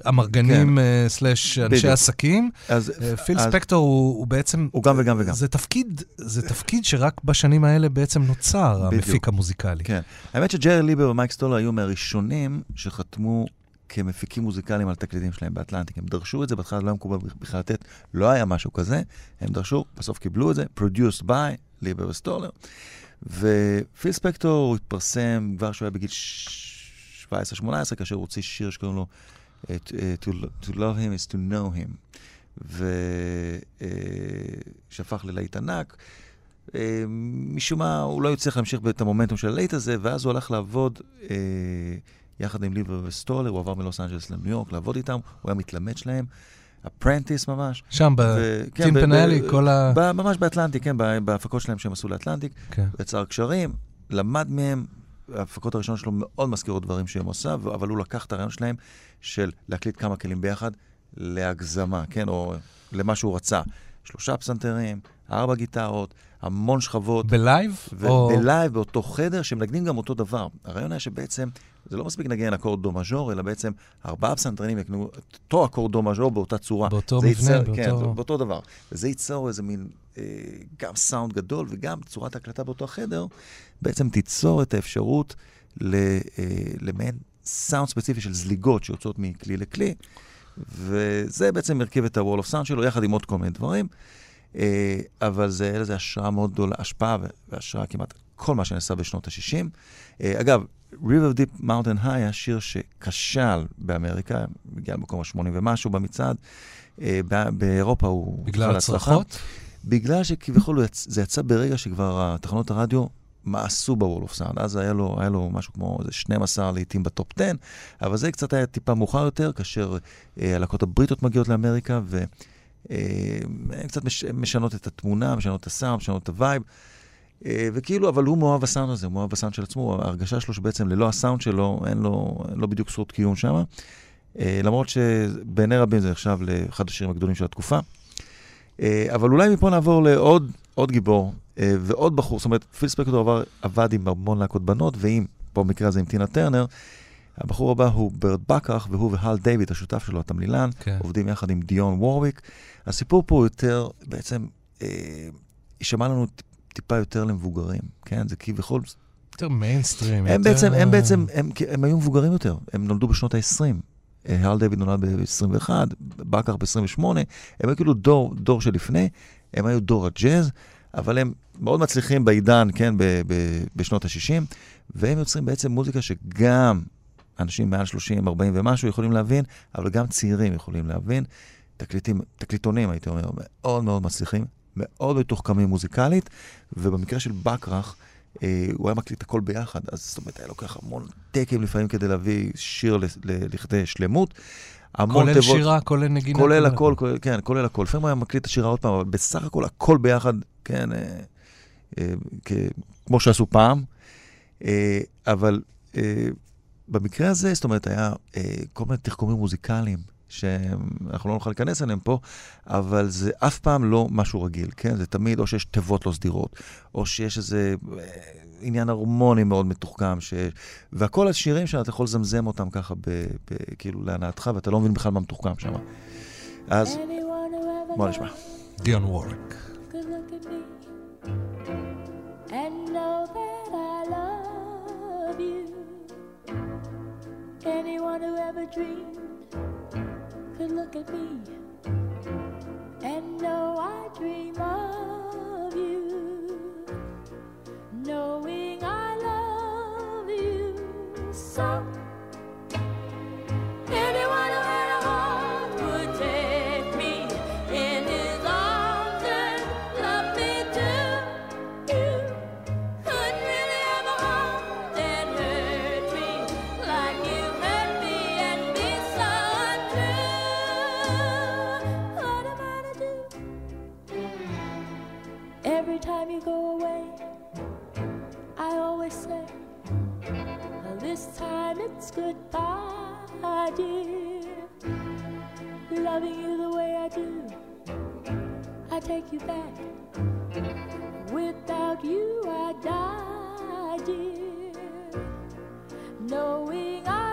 אמרגנים אה, סלאש אנשי בדיוק. עסקים. אז- פיל אז- ספקטור הוא הוא בעצם... הוא גם וגם וגם. זה תפקיד, זה תפקיד שרק בשנים האלה בעצם נוצר, בדיוק. המפיק המוזיקלי. כן. האמת שג'רי ליבר ומייק סטולר היו מהראשונים שחתמו כמפיקים מוזיקליים על תקליטים שלהם באטלנטיק. הם דרשו את זה, בהתחלה לא היה מקובל בכלל לתת, לא היה משהו כזה. הם דרשו, בסוף קיבלו את זה, produced by ליבר וסטולר. ופיל ספקטור הוא התפרסם כבר כשהוא היה בגיל ש- 17-18, כאשר הוא הוציא שיר שקוראים לו אה, to, אה, to, love him is to know him, ושהפך ללהיט ענק. אה, משום מה, הוא לא הצליח להמשיך את המומנטום של הלהיט הזה, ואז הוא הלך לעבוד אה, יחד עם ליבר וסטולר, הוא עבר מלוס אנג'לס לניו יורק לעבוד איתם, הוא היה מתלמד שלהם, ה apprentice ממש. שם, ו- כן, כל ה... ב- ממש באטלנטיק, כן, בהפקות שלהם שהם עשו לאטלנטיק. כן. יצר קשרים, למד מהם, ההפקות הראשונות שלו מאוד מזכירות דברים שהם עושה, ו- אבל הוא לקח את הרעיון שלהם של להקליט כמה כלים ביחד להגזמה, כן, או למה שהוא רצה. שלושה פסנתרים, ארבע גיטרות, המון שכבות. בלייב? או- ובלייב, באותו חדר, שמנגנים גם אותו דבר. הרעיון היה שבעצם, זה לא מספיק לנגן אקורד דו מז'ור, אלא בעצם ארבעה פסנתרנים ינגנו את אותו אקורד דו מז'ור באותה צורה. באותו מבנה, ייצר, באותו- כן, זה באותו דבר. וזה ייצור איזה מין, אה, גם סאונד גדול וגם צורת ההקלטה באותו החדר, בעצם תיצור את האפשרות ל, אה, למעין סאונד ספציפי של זליגות שיוצאות מכלי לכלי, וזה בעצם הרכיב את ה-wall of sound שלו, יחד עם עוד כל מיני דברים. אה, אבל זה, לזה השראה מאוד גדולה, השפעה והשראה כמעט כל מה שנעשה בשנות ה-60. אגב, River Deep Mountain High היה שיר שכשל באמריקה, הגיע למקום ה-80 ומשהו במצעד. אה, בא- באירופה הוא... בגלל. הצרחות? בגלל שכביכול יצ... זה יצא ברגע שכבר תחנות הרדיו מאסו ב-Wall of Sound. אז היה לו, היה לו משהו כמו איזה 12 לעיתים בטופ 10, אבל זה קצת היה טיפה מאוחר יותר, כאשר אה, הלהקות הבריטות מגיעות לאמריקה, והן קצת מש... משנות את התמונה, משנות את הסאונד, משנות את ה vibe. אה, וכאילו, אבל הוא מאוהב בסאונד הזה, הוא מאוהב בסאונד של עצמו, ההרגשה שלו שבעצם ללא הסאונד שלו, אין לו, אין לו בדיוק זכות קיום שם. אה, למרות שבעיני רבים זה נחשב לאחד השירים הגדולים של התקופה. אה, אבל אולי מפה נעבור לעוד עוד גיבור ועוד בחור, זאת אומרת, פיל ספקטור עבר, עבד עם המון להקות בנות, ועם, פה במקרה הזה עם טינה טרנר, הבחור הבא הוא ברט בכרך, והוא והל דיוויד, השותף שלו, התמלילן, כן. עובדים יחד עם דיון וורוויק. הסיפור פה הוא יותר, בעצם, אה, יישמע לנו טיפה יותר למבוגרים, כן? זה כביכול... יותר מיינסטרים. הם יותר- בעצם, הם בעצם, הם, הם היו מבוגרים יותר, הם נולדו בשנות ה-20. הל דיוויד נולד ב-21, בכרך ב-28, הם היו כאילו דור, דור שלפני, הם היו דור הג'אז, אבל הם מאוד מצליחים בעידן, כן, ב- ב- בשנות ה-60, והם יוצרים בעצם מוזיקה שגם אנשים מעל 30, 40 ומשהו יכולים להבין, אבל גם צעירים יכולים להבין. תקליטים, תקליטונים, הייתי אומר, מאוד מאוד מצליחים, מאוד מתוחכמים מוזיקלית, ובמקרה של בקרח, אה, הוא היה מקליט הכל ביחד, אז זאת אומרת, היה לוקח המון טקים לפעמים כדי להביא שיר לכדי שלמות. המון כולל תיבות- שירה, כולל נגינה. כולל הכל, כולל, כן, כולל הכל. לפעמים היה מקליט את השירה עוד פעם, אבל בסך הכל הכל ביחד, כן, אה, אה, כ- כמו שעשו פעם. אה, אבל אה, במקרה הזה, זאת אומרת, היה אה, כל מיני תחכומים מוזיקליים, שאנחנו לא נוכל להיכנס אליהם פה, אבל זה אף פעם לא משהו רגיל, כן? זה תמיד או שיש תיבות לא סדירות, או שיש איזה אה, עניין הרמוני מאוד מתוחכם, ש... והכל השירים שאתה יכול לזמזם אותם ככה, ב... ב... כאילו להנאתך, ואתה לא מבין בכלל מה מתוחכם שם. אז בוא נשמע. דיון וורק. Anyone who ever dreamed could look at me and know I dream of you. Knowing I love you so. Anyone dear. Loving you the way I do, I take you back. Without you, I die, dear. Knowing I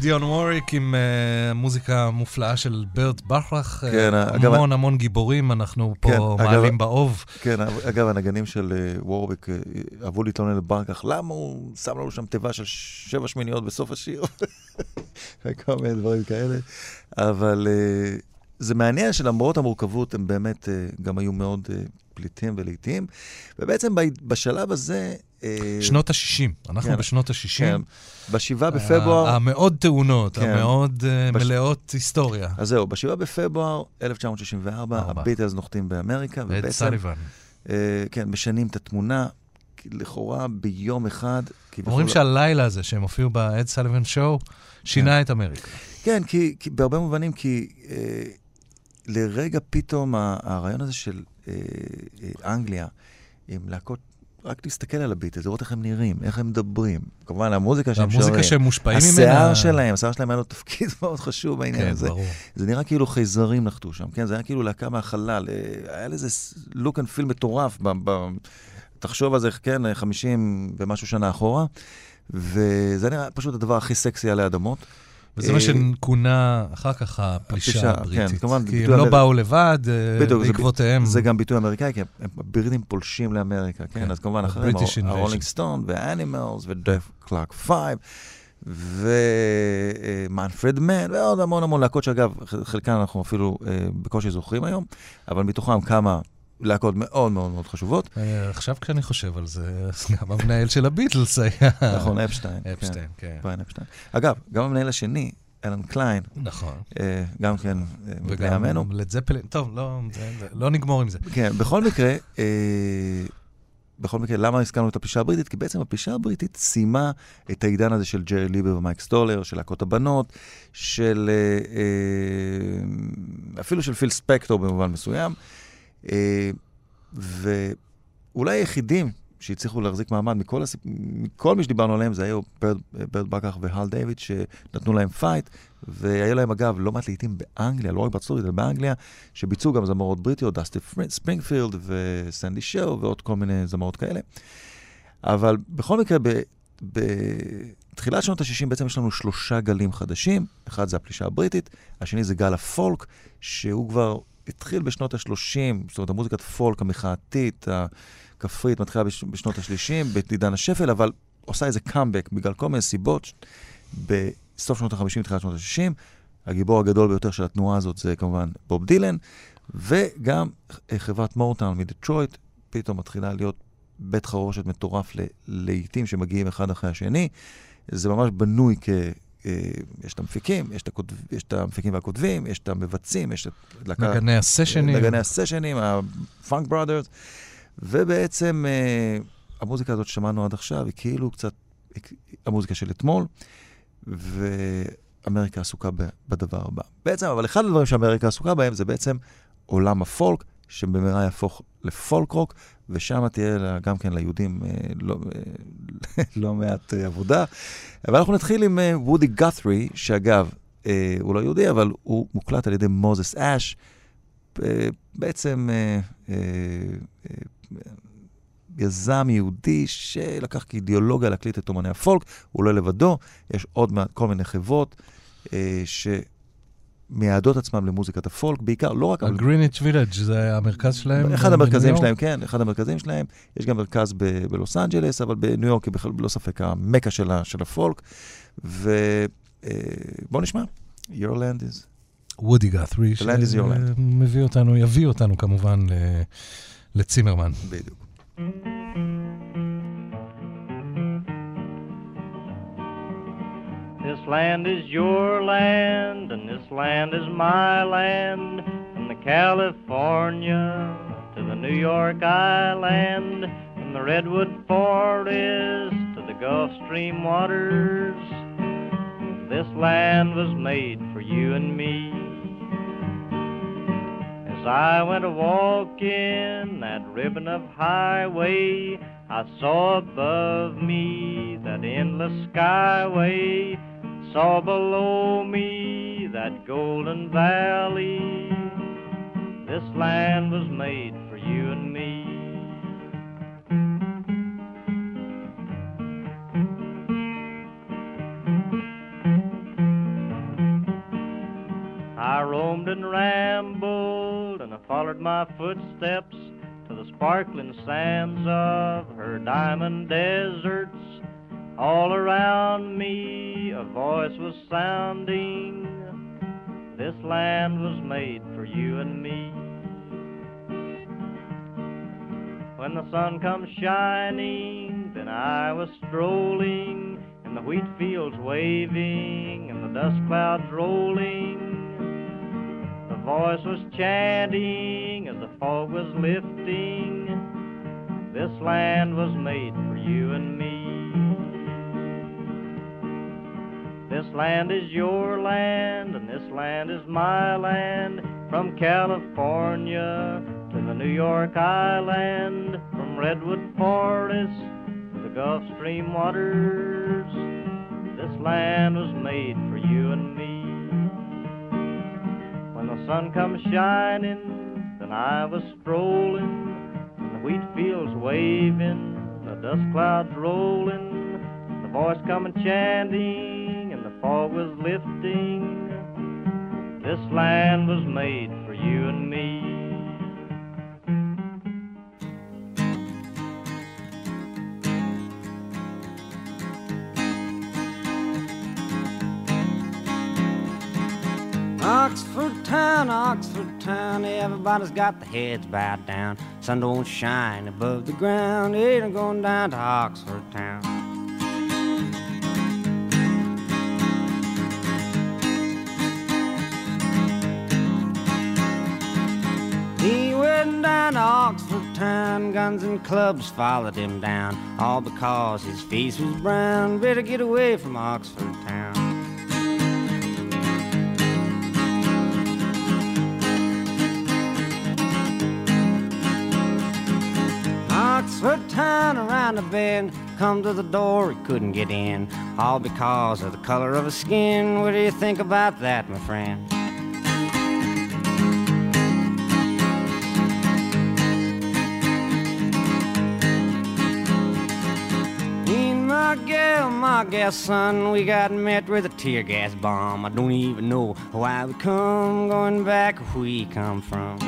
דיון ווריק עם אה, מוזיקה מופלאה של ברט בכרך. אה, כן, אגב- המון המון גיבורים, אנחנו פה כן, אגב- מעלים באוב. כן, אגב, הנגנים של אה, וורביק אה, אהבו להתלונן לברקח, למה הוא שם לנו שם תיבה של שבע שמיניות בסוף השיר? וכל מיני דברים כאלה. אבל אה, זה מעניין שלמרות המורכבות, הם באמת אה, גם היו מאוד אה, פליטים ולעיתים. ובעצם ב- בשלב הזה... אה, שנות ה-60, אנחנו כן, בשנות ה-60. כן. בשבעה בפברואר... המאוד טעונות, כן. המאוד אה, בש- מלאות היסטוריה. אז זהו, בשבעה בפברואר 1964, ארבע. הביטלס נוחתים באמריקה, ובעצם... סליבן. אה, כן, משנים את התמונה, לכאורה ביום אחד. אומרים שהלילה הזה שהם הופיעו באד סליבן שואו, שינה את אמריקה. כן, כי, כי בהרבה מובנים, כי אה, לרגע פתאום הרעיון הזה של אנגליה, עם להקות, רק להסתכל על הביטלס, לראות איך הם נראים, איך הם מדברים. כמובן, המוזיקה שהם שרים. והמוזיקה שהם מושפעים השיער ממנה. שלהם, השיער שלהם היה לו תפקיד מאוד חשוב בעניין כן, הזה. ברור. זה נראה כאילו חייזרים נחתו שם, כן? זה היה כאילו להקה מהחלל. אה, היה לזה look and feel מטורף. ב, ב, תחשוב על זה, כן, 50 ומשהו שנה אחורה. וזה נראה פשוט הדבר הכי סקסי עלי אדמות. וזה מה אה, שכונה אחר כך הפלישה, כן, הבריטית. כמובן, כי הם לא באו לבד, אה, בעקבותיהם. זה גם ביטוי אמריקאי, כי הבריטים פולשים לאמריקה, כן? כן, אז כמובן אחריהם. הרולינג סטון והאנימלס ודייב קלארק פייב. ומנפרד מן, ועוד המון המון להקות שאגב, חלקן אנחנו אפילו אה, בקושי זוכרים היום, אבל מתוכם כמה להקות מאוד מאוד מאוד חשובות. אה, עכשיו כשאני חושב על זה, גם המנהל של הביטלס היה... נכון, אפשטיין. אפשטיין, כן. בריין אפשטיין. אגב, גם המנהל השני, אלן קליין, נכון. אה, גם כן אה, מבני וגם עמנו. לד זפלין, טוב, לא, לא נגמור עם זה. כן, בכל מקרה, אה, בכל מקרה, למה הזכרנו את הפלישה הבריטית? כי בעצם הפלישה הבריטית סיימה את העידן הזה של ג'רי ליבר ומייק סטולר, של להקות הבנות, של... אה, אה, אפילו של פיל ספקטור במובן מסוים. אה, ואולי היחידים שהצליחו להחזיק מעמד מכל, הסיפ... מכל מי שדיברנו עליהם, זה היו ברט, ברט בכרך והל דיוויד, שנתנו להם fight, והיה להם אגב לא מעט לעיתים באנגליה, לא רק בארצות אלא באנגליה, שביצעו גם זמרות בריטיות, דסטי ספרינגפילד וסנדי שואו ועוד כל מיני זמרות כאלה. אבל בכל מקרה, ב... בתחילת שנות ה-60 בעצם יש לנו שלושה גלים חדשים. אחד זה הפלישה הבריטית, השני זה גל הפולק, שהוא כבר התחיל בשנות ה-30, זאת אומרת, המוזיקת פולק המחאתית, הכפרית, מתחילה בש... בשנות ה-30, בעידן השפל, אבל עושה איזה קאמבק בגלל כל מיני סיבות. בסוף שנות ה-50, תחילת שנות ה-60, הגיבור הגדול ביותר של התנועה הזאת זה כמובן בוב דילן, וגם אה, חברת מורטאון מדטרויט, פתאום מתחילה להיות בית חרושת מטורף ל- לעיתים שמגיעים אחד אחרי השני. זה ממש בנוי כ... אה, יש את המפיקים, יש את, הכותב, יש את המפיקים והכותבים, יש את המבצעים, יש את... להקה- נגני הסשנים. נגני הסשנים, הפאנק בראדרס, ובעצם אה, המוזיקה הזאת ששמענו עד עכשיו היא כאילו קצת המוזיקה של אתמול, ואמריקה עסוקה בדבר הבא. בעצם, אבל אחד הדברים שאמריקה עסוקה בהם זה בעצם עולם הפולק, שבמהרה יהפוך לפולק רוק, ושם תהיה גם כן ליהודים אה, לא, אה, לא מעט אה, עבודה. אבל אנחנו נתחיל עם וודי גת'רי, שאגב, הוא לא יהודי, אבל הוא מוקלט על ידי מוזס אש. בעצם יזם יהודי שלקח כאידיאולוגיה להקליט את אומני הפולק, הוא לא לבדו, יש עוד כל מיני חברות אה, שמייעדות עצמם למוזיקת הפולק, בעיקר, לא רק... הגריניץ' וילג' זה המרכז שלהם. אחד המרכזים שלהם? כן, אחד המרכזים שלהם. יש גם מרכז ב- בלוס אנג'לס, אבל בניו יורק היא בכלל, בלא ספק, המקה של, של הפולק. ובואו נשמע, Your land is... וודי גת'רי. שמביא אותנו, יביא אותנו כמובן ל- לצימרמן. בדיוק. Land is your land, and this land is my land. From the California to the New York Island, from the Redwood Forest to the Gulf Stream waters. This land was made for you and me. As I went a walking that ribbon of highway, I saw above me that endless skyway, Saw below me that golden valley. This land was made for you and me. I roamed and rambled, and I followed my footsteps to the sparkling sands of her diamond deserts all around me a voice was sounding. This land was made for you and me. When the sun comes shining, then I was strolling in the wheat fields waving and the dust clouds rolling. The voice was chanting as the fog was lifting. This land was made for you and me. This land is your land, and this land is my land. From California to the New York Island, from Redwood Forest to the Gulf Stream waters. This land was made for you and me. When the sun comes shining, then I was strolling, and the wheat fields waving, the dust clouds rolling, the voice coming chanting, was lifting. This land was made for you and me. Oxford town, Oxford town, everybody's got their heads bowed down. Sun don't shine above the ground, ain't I'm going down to Oxford town. He went down to Oxford town, guns and clubs followed him down, all because his face was brown. Better get away from Oxford town. Oxford town around the bend, come to the door, he couldn't get in, all because of the color of his skin. What do you think about that, my friend? My gal son, we got met with a tear gas bomb. I don't even know why we come, going back where we come from.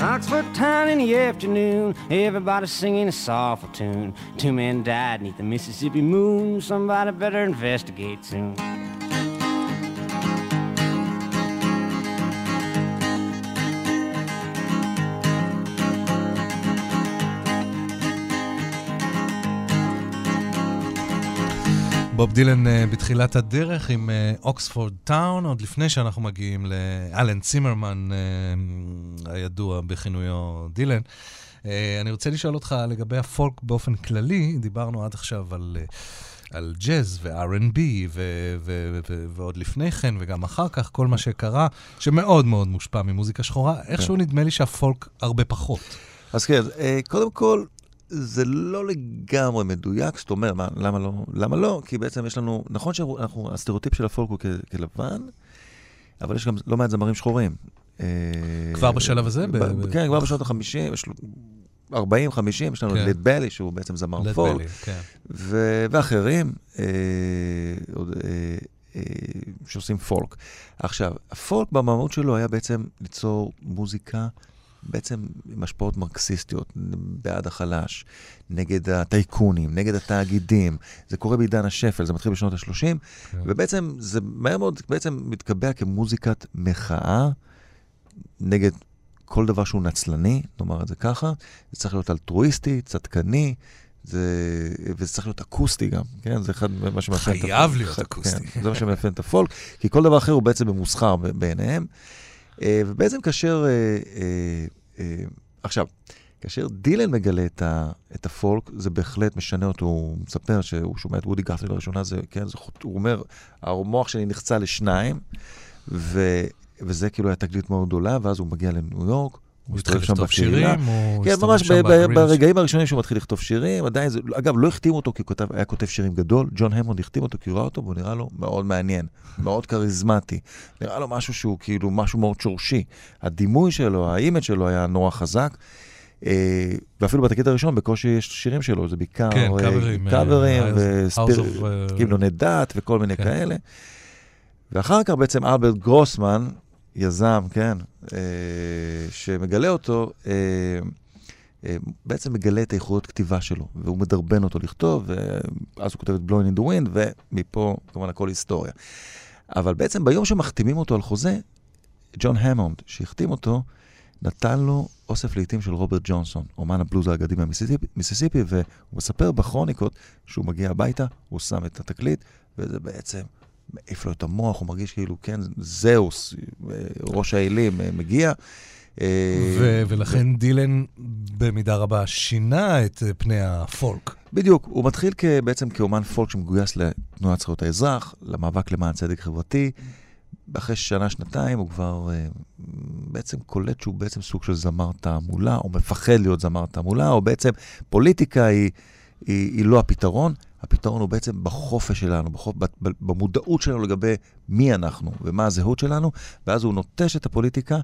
Oxford town in the afternoon, everybody singing a soulful tune. Two men died neath the Mississippi moon, somebody better investigate soon. בוב דילן אה, בתחילת הדרך עם אה, אוקספורד טאון, עוד לפני שאנחנו מגיעים לאלן צימרמן, אה, הידוע בכינויו דילן. אני רוצה לשאול אותך לגבי הפולק באופן כללי, דיברנו עד עכשיו על... על ג'אז ו-R&B ו- ו- ו- ועוד לפני כן וגם אחר כך, כל מה שקרה, שמאוד מאוד מושפע ממוזיקה שחורה, איכשהו נדמה לי שהפולק הרבה פחות. אז כן, קודם כל, זה לא לגמרי מדויק, זאת אומרת, מה, למה לא? למה לא? כי בעצם יש לנו, נכון שאנחנו, הסטריאוטיפ של הפולק הוא כ- כלבן, אבל יש גם לא מעט זמרים שחורים. אה, כבר בשלב הזה? ב- ב- כן, כבר בשנות ה-50, 40, 50, יש לנו כן. ליד בלי, שהוא בעצם זמר פולק. בלי, כן. ו- ואחרים אה, עוד, אה, אה, שעושים פולק. עכשיו, הפולק במהות שלו היה בעצם ליצור מוזיקה בעצם עם השפעות מרקסיסטיות, בעד החלש, נגד הטייקונים, נגד התאגידים. זה קורה בעידן השפל, זה מתחיל בשנות ה-30, כן. ובעצם זה מהר מאוד בעצם מתקבע כמוזיקת מחאה נגד כל דבר שהוא נצלני, נאמר את זה ככה. זה צריך להיות אלטרואיסטי, צדקני, זה, וזה צריך להיות אקוסטי גם, כן? זה אחד מה שמאפיין את הפולק. חייב להיות כן, אקוסטי. זה מה שמאפיין את הפולק, כי כל דבר אחר הוא בעצם ממוסחר בעיניהם. אה, ובעצם כאשר, אה, אה, עכשיו, כאשר דילן מגלה את, ה, את הפולק, זה בהחלט משנה אותו, הוא מספר שהוא שומע את וודי גאטרי לראשונה, זה, כן, זה, הוא אומר, המוח שלי נחצה לשניים, ו, וזה כאילו היה תגלית מאוד גדולה, ואז הוא מגיע לניו יורק, הוא התחיל לכתוב בקהילה. שירים, כן, ממש. ברגעים הראשונים שהוא מתחיל לכתוב שירים, עדיין זה, אגב, לא החתימו אותו כי הוא היה כותב שירים גדול, ג'ון המונד החתים אותו כי הוא ראה אותו, והוא נראה לו מאוד מעניין, מאוד כריזמטי. נראה לו משהו שהוא כאילו משהו מאוד שורשי. הדימוי שלו, האימג' שלו היה נורא חזק. אה, ואפילו בתקליט הראשון בקושי יש שירים שלו, זה בעיקר כן, קאברים, קאברים House וספיר- of, אה, גמלוני דת וכל מיני כן. כאלה. ואחר כך בעצם אלברט גרוסמן, יזם, כן, אה, שמגלה אותו, אה, אה, בעצם מגלה את איכויות כתיבה שלו, והוא מדרבן אותו לכתוב, ואז הוא כותב את Blowing in the Wind, ומפה כמובן הכל היסטוריה. אבל בעצם ביום שמחתימים אותו על חוזה, ג'ון המונד, שהחתים אותו, נתן לו אוסף לעיתים של רוברט ג'ונסון, אומן הבלוז האגדי מהמיסיסיפי, מיסיסיפי, והוא מספר בכרוניקות שהוא מגיע הביתה, הוא שם את התקליט, וזה בעצם מעיף לו את המוח, הוא מרגיש כאילו, כן, זהוס, אה, ראש האלים אה, מגיע. אה, ו- ולכן דילן במידה רבה שינה את פני הפולק. בדיוק, הוא מתחיל כ- בעצם כאומן פולק שמגויס לתנועת זכויות האזרח, למאבק למען צדק חברתי. אחרי שנה, שנתיים, הוא כבר uh, בעצם קולט שהוא בעצם סוג של זמר תעמולה, או מפחד להיות זמר תעמולה, או בעצם פוליטיקה היא, היא, היא לא הפתרון, הפתרון הוא בעצם בחופש שלנו, בחופ, במודעות שלנו לגבי מי אנחנו ומה הזהות שלנו, ואז הוא נוטש את הפוליטיקה,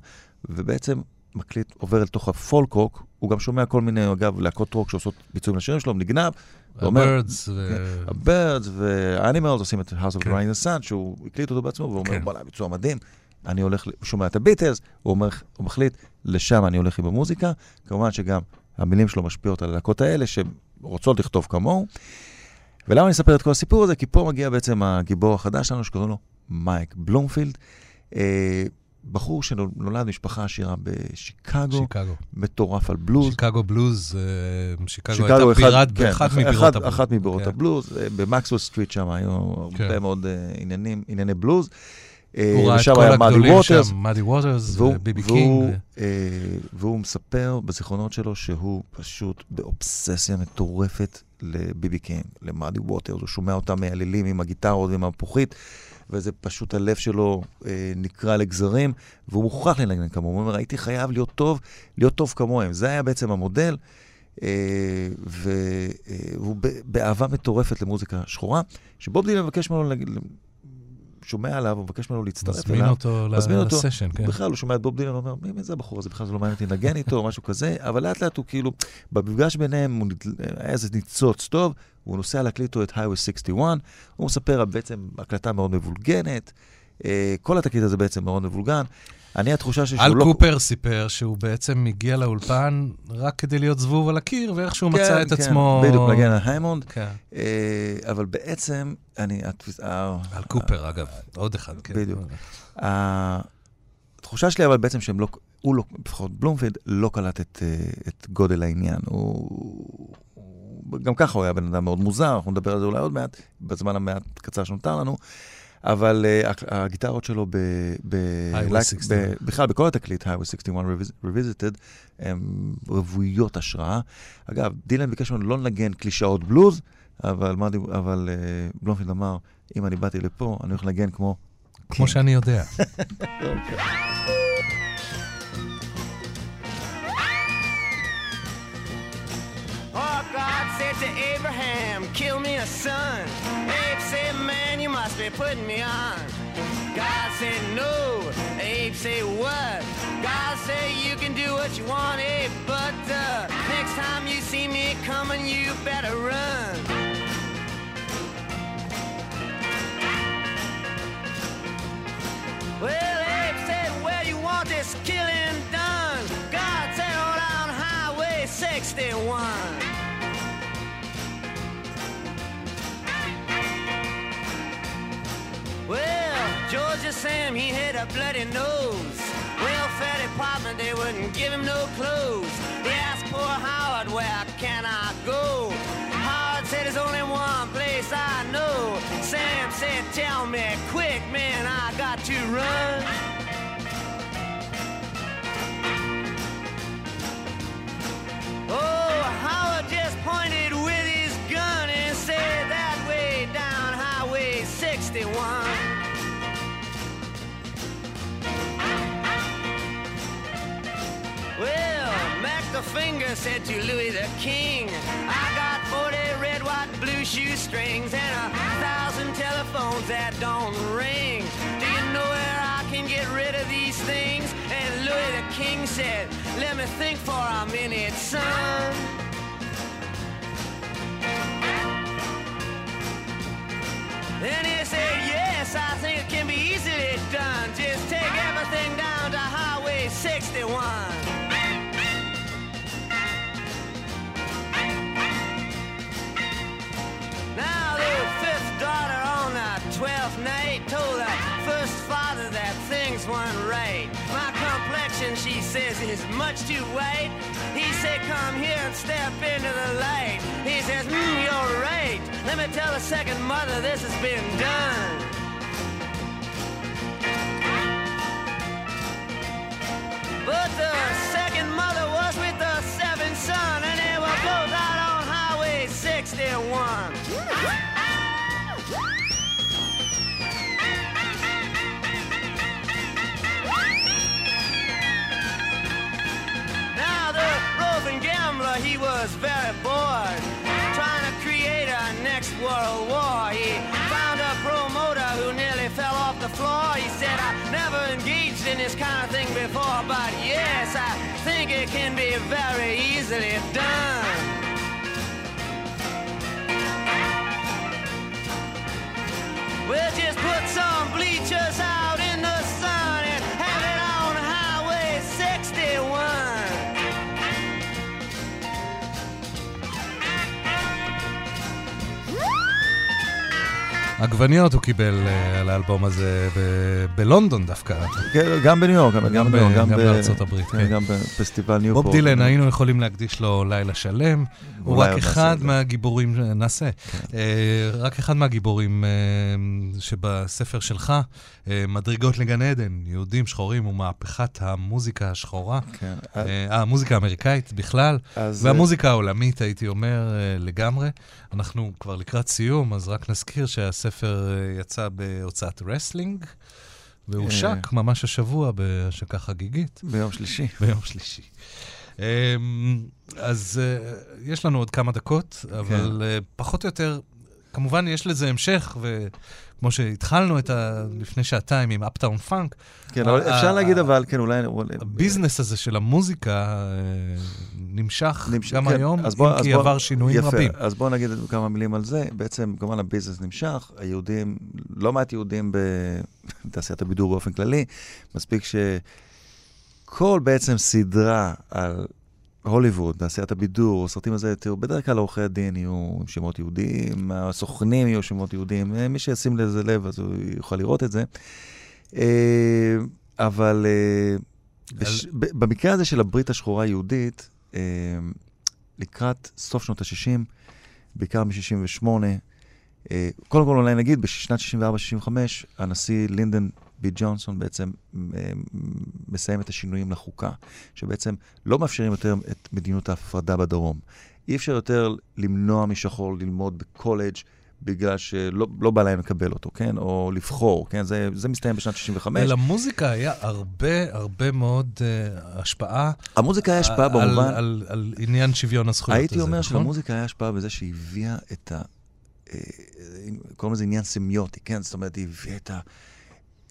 ובעצם מקליט, עובר אל תוך הפולק רוק, הוא גם שומע כל מיני, אגב, להקות רוק שעושות ביצועים לשירים שלו, נגנב. ה-Birds ו- כן, ה-Birds וה-Animals עושים את House of כן. the Rising Sun, שהוא הקליט אותו בעצמו, והוא אומר, כן. בוא'נה, ביצוע מדהים. אני הולך, הוא שומע את הביטלס, הוא אומר, הוא מחליט, לשם אני הולך עם המוזיקה. כמובן שגם המילים שלו משפיעות על הלהקות האלה, שרוצות לכתוב כמוהו. ולמה אני אספר את כל הסיפור הזה? כי פה מגיע בעצם הגיבור החדש שלנו, שקוראים לו מייק בלומפילד. אה, בחור שנולד משפחה עשירה בשיקגו, שיקגו. מטורף על בלוז. שיקגו בלוז, אה, שיקגו שיקגו הייתה אחד- בירת כן, באחת אח- מבירות הבלוז. אחת מבירות כן. הבלוז, אה, במקסוול סטריט שם היו כן. הרבה מאוד אה, עניינים, ענייני בלוז. אה, הוא ראה את כל הגדולים ווטרס. שם, מאדי ווטרס והוא, קינג. אה, והוא מספר בזיכרונות שלו שהוא פשוט באובססיה מטורפת לביבי קינג, למאדי ווטרס, הוא שומע אותם מייללים עם הגיטרות ועם המפוחית, וזה פשוט הלב שלו אה, נקרע לגזרים, והוא מוכרח לנגן כמוהו. הוא אומר, הייתי חייב להיות טוב, להיות טוב כמוהם. זה היה בעצם המודל. אה, אה, והוא באהבה מטורפת למוזיקה שחורה, שבוב דילן מבקש ממנו, שומע עליו, הוא מבקש ממנו להצטרף מזמין אליו. אותו מזמין אותו. לסשן, כן. בכלל, הוא שומע את בוב דילן, הוא אומר, מי זה הבחור הזה? בכלל זה לא מעניין אותי לנגן איתו, או משהו כזה, אבל לאט לאט הוא כאילו, במפגש ביניהם הוא נת- היה איזה ניצוץ טוב, הוא נוסע להקליט את Highway 61, הוא מספר בעצם הקלטה מאוד מבולגנת, אה, כל התקליט הזה בעצם מאוד מבולגן. אני, התחושה שלי אל שהוא לא... קופר סיפר שהוא בעצם הגיע לאולפן רק כדי להיות זבוב על הקיר, ואיכשהו מצא את עצמו... כן, בדיוק, נגן על היימונד. כן. אה, אבל בעצם, אני... התפיס- ה- על קופר, אגב, עוד אחד, כן. בדיוק. התחושה שלי אבל בעצם שהם לא, הוא לא, לפחות בלומפילד, לא קלט את, אה, את גודל העניין. הוא, גם ככה הוא היה בן אדם מאוד מוזר, אנחנו נדבר על זה אולי עוד מעט, בזמן המעט קצר שנותר לנו. אבל uh, הגיטרות שלו ב... ב, Highway like, 61. ב בכלל, בכל התקליט, Highway 61 Revisited, הן רוויות השראה. אגב, דילן ביקש ממנו לא לנגן קלישאות בלוז, אבל, uh, בלומפילד אמר, אם אני באתי לפה, אני הולך לנגן כמו... כמו שאני יודע. Oh, God said to Abraham, kill me a son. Abe said, must be putting me on. God said, no. Abe said, what? God said, you can do what you want, Abe, but uh, next time you see me coming, you better run. Well, Abe said, where you want this killing done? God said, on Highway 61. Georgia Sam, he had a bloody nose. Welfare department, they wouldn't give him no clothes. They asked poor Howard, where can I go? Howard said, there's only one place I know. Sam said, tell me quick, man, I got to run. Oh, Howard Finger said to Louis the King, I got 40 red, white, blue shoestrings and a thousand telephones that don't ring. Do you know where I can get rid of these things? And Louis the king said, Let me think for a minute, son. Then he said, Yes, I think it can be easily done. Just take everything down to Highway 61. Says, it's much too late. He said, come here and step into the light. He says, mm, you're right. Let me tell the second mother this has been done. But the second mother was with the seventh son, and they were both out on Highway 61. Was very bored, trying to create a next world war. He found a promoter who nearly fell off the floor. He said, I never engaged in this kind of thing before, but yes, I think it can be very easily done. We'll just put some bleachers out עגבניות הוא קיבל אה, על האלבום הזה בלונדון דווקא. כן, גם בניו יורק, גם בניו יורק, גם בארצות הברית, כן, כן. גם בפסטיבל ניופורט. בוב דילן, היינו יכולים להקדיש לו לילה שלם. הוא אולי רק אחד. מהגיבורים, נעשה, אה, רק אחד מהגיבורים אה, שבספר שלך, אה, מדרגות לגן עדן, יהודים שחורים ומהפכת המוזיקה השחורה. אה, המוזיקה האמריקאית בכלל, והמוזיקה העולמית, הייתי אומר, אה, לגמרי. אנחנו כבר לקראת סיום, אז רק נזכיר שהספר אה, יצא בהוצאת רסלינג. והושק ממש השבוע בהשקה חגיגית. ביום שלישי. ביום שלישי. אמ, אז אה, יש לנו עוד כמה דקות, אבל אה, פחות או יותר, כמובן יש לזה המשך, וכמו שהתחלנו את ה... לפני שעתיים עם Uptown Funk. כן, אבל אפשר להגיד אבל, כן, אולי... ה business הזה של המוזיקה אה, נמשך נמש- גם כן, היום, אז בוא- אם כי עבר שינויים רבים. אז בואו נגיד כמה מילים על זה. בעצם, כמובן הביזנס נמשך, היהודים, לא מעט יהודים בתעשיית הבידור באופן כללי, מספיק שכל בעצם סדרה על הוליווד, תעשיית הבידור, הסרטים הזה, תראו, בדרך כלל עורכי הדין יהיו עם שמות יהודים, הסוכנים יהיו שמות יהודים, אה, מי שישים לזה לב אז הוא יוכל לראות את זה. אה, אבל אה, בש... במקרה הזה של הברית השחורה היהודית, לקראת סוף שנות ה-60, בעיקר מ-68, אה, קודם כל אולי נגיד, בשנת 64-65, הנשיא לינדון בי ג'ונסון בעצם אה, מסיים את השינויים לחוקה, שבעצם לא מאפשרים יותר את מדיניות ההפרדה בדרום. אי אפשר יותר למנוע משחור ללמוד בקולג' בגלל שלא לא בא להם לקבל אותו, כן? או לבחור, כן? זה, זה מסתיים בשנת 65. למוזיקה היה הרבה, הרבה מאוד uh, השפעה. המוזיקה היה השפעה על- במובן... על, על, על עניין שוויון הזכויות הייתי הזה, אומר נכון? שלמוזיקה היה השפעה בזה שהיא הביאה את ה... אה, קוראים לזה עניין סמיוטי, כן? זאת אומרת, היא הביאה את ה...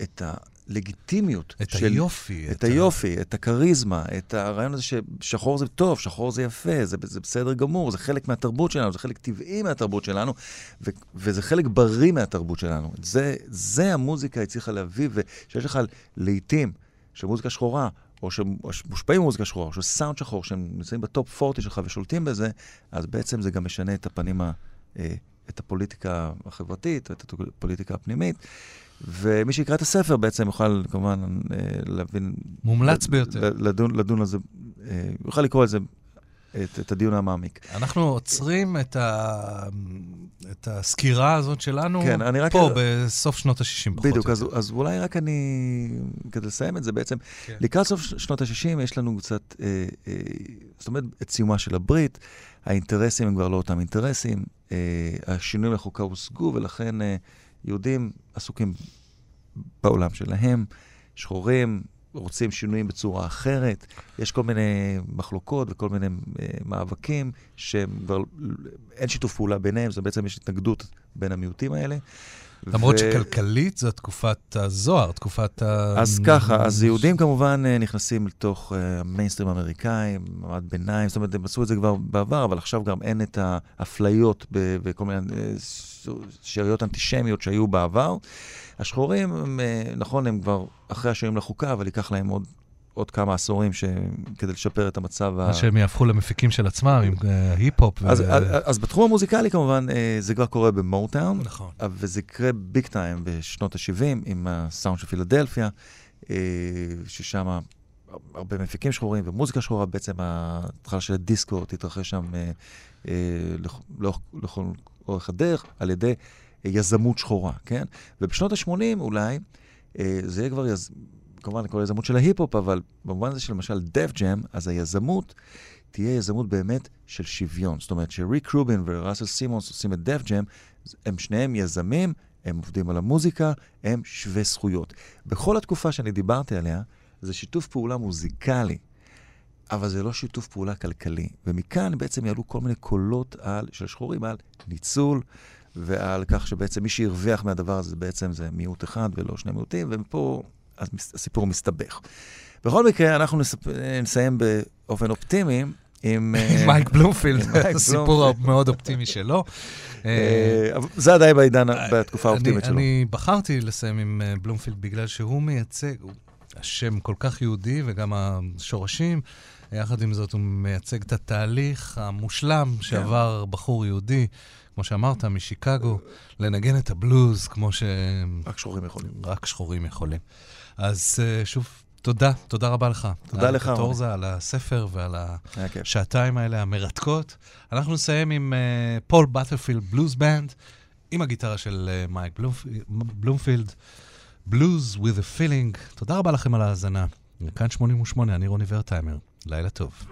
את הלגיטימיות את של... היופי, את את ה- היופי, את הכריזמה, את הרעיון הזה ששחור זה טוב, שחור זה יפה, זה, זה בסדר גמור, זה חלק מהתרבות שלנו, זה חלק טבעי מהתרבות שלנו, ו, וזה חלק בריא מהתרבות שלנו. זה, זה המוזיקה הצליחה להביא, ושיש לך לעיתים של מוזיקה שחורה, או שמושפעים ממוזיקה שחורה, או של סאונד שחור, שהם נמצאים בטופ 40 שלך ושולטים בזה, אז בעצם זה גם משנה את הפנים, ה, אה, את הפוליטיקה החברתית, את הפוליטיקה הפנימית. ומי שיקרא את הספר בעצם יוכל כמובן אה, להבין... מומלץ ל- ביותר. לדון, לדון על זה, אה, יוכל לקרוא על זה, את, את הדיון המעמיק. אנחנו עוצרים את, ה... את הסקירה הזאת שלנו כן, אני רק- פה בסוף שנות ה-60 פחות בדיוק, אז. אז אולי רק אני, כדי לסיים את זה בעצם, כן. לקראת סוף שנות ה-60 יש לנו קצת, אה, אה, זאת אומרת, את סיומה של הברית, האינטרסים הם כבר לא אותם אינטרסים, אה, השינויים לחוקה הושגו, ולכן אה, יהודים עסוקים בעולם שלהם, שחורים, רוצים שינויים בצורה אחרת, יש כל מיני מחלוקות וכל מיני אה, מאבקים שהם כבר, אין שיתוף פעולה ביניהם, זה בעצם יש התנגדות בין המיעוטים האלה. למרות ו- שכלכלית זו תקופת הזוהר, תקופת ה... אז ככה, אז יהודים כמובן אה, נכנסים לתוך אה, המיינסטרים האמריקאי, מעמד ביניים, זאת אומרת, הם עשו את זה כבר בעבר, אבל עכשיו גם אין את האפליות ב- וכל מיני שאריות אנטישמיות שהיו בעבר. השחורים, הם, אה, נכון, הם כבר אחרי השינויים לחוקה, אבל ייקח להם עוד... עוד כמה עשורים ש... כדי לשפר את המצב. ה- מה שהם יהפכו למפיקים של עצמם עם אה, היפ-הופ. ו- אז, אז, אז בתחום המוזיקלי כמובן, אה, זה כבר קורה במוטאון. נכון. וזה יקרה ביג טיים בשנות ה-70 עם הסאונד של פילדלפיה, ששם הרבה מפיקים שחורים ומוזיקה שחורה, בעצם ההתחלה של הדיסקו תתרחש שם לאורך- לכל אורך הדרך על ידי אה, יזמות שחורה, כן? ובשנות ה-80 אולי, אה, זה יהיה כבר, יז... כמובן, כל היזמות של ההיפ-הופ, אבל במובן הזה של למשל דף ג'ם, אז היזמות תהיה יזמות באמת של שוויון. זאת אומרת שריק רובין וראסל סימונס עושים את דף ג'ם, הם שניהם יזמים, הם עובדים על המוזיקה, הם שווי זכויות. בכל התקופה שאני דיברתי עליה, זה שיתוף פעולה מוזיקלי, אבל זה לא שיתוף פעולה כלכלי. ומכאן בעצם יעלו כל מיני קולות על, של שחורים על ניצול, ועל כך שבעצם מי שהרוויח מהדבר הזה בעצם זה מיעוט אחד ולא שני מיעוטים, ומפה הסיפור מסתבך. בכל מקרה, אנחנו נספ... נסיים באופן אופטימי עם... אה, מייק בלומפילד, בלומפילד. המאוד אופטימי שלו. אה, זה עדיין בעידן, בתקופה האופטימית שלו. אני בחרתי לסיים עם אה, בלומפילד בגלל שהוא מייצג, השם כל כך יהודי וגם השורשים, יחד עם זאת הוא מייצג את התהליך המושלם כן. שעבר בחור יהודי, כמו שאמרת, משיקגו, לנגן את הבלוז כמו ש... רק שחורים יכולים. רק שחורים יכולים. אז אה, שוב, תודה, תודה רבה לך. תודה על לך, רוני. קטורזה, על הספר ועל. השעתיים האלה המרתקות. אנחנו נסיים עם אה, Paul Butterfield Blues Band, עם הגיטרה של אה, מייק בלומפ- בלומפילד, בלוז with a feeling. תודה רבה לכם על ההאזנה. כאן 88, אני רוני ורטהיימר. לילה טוב.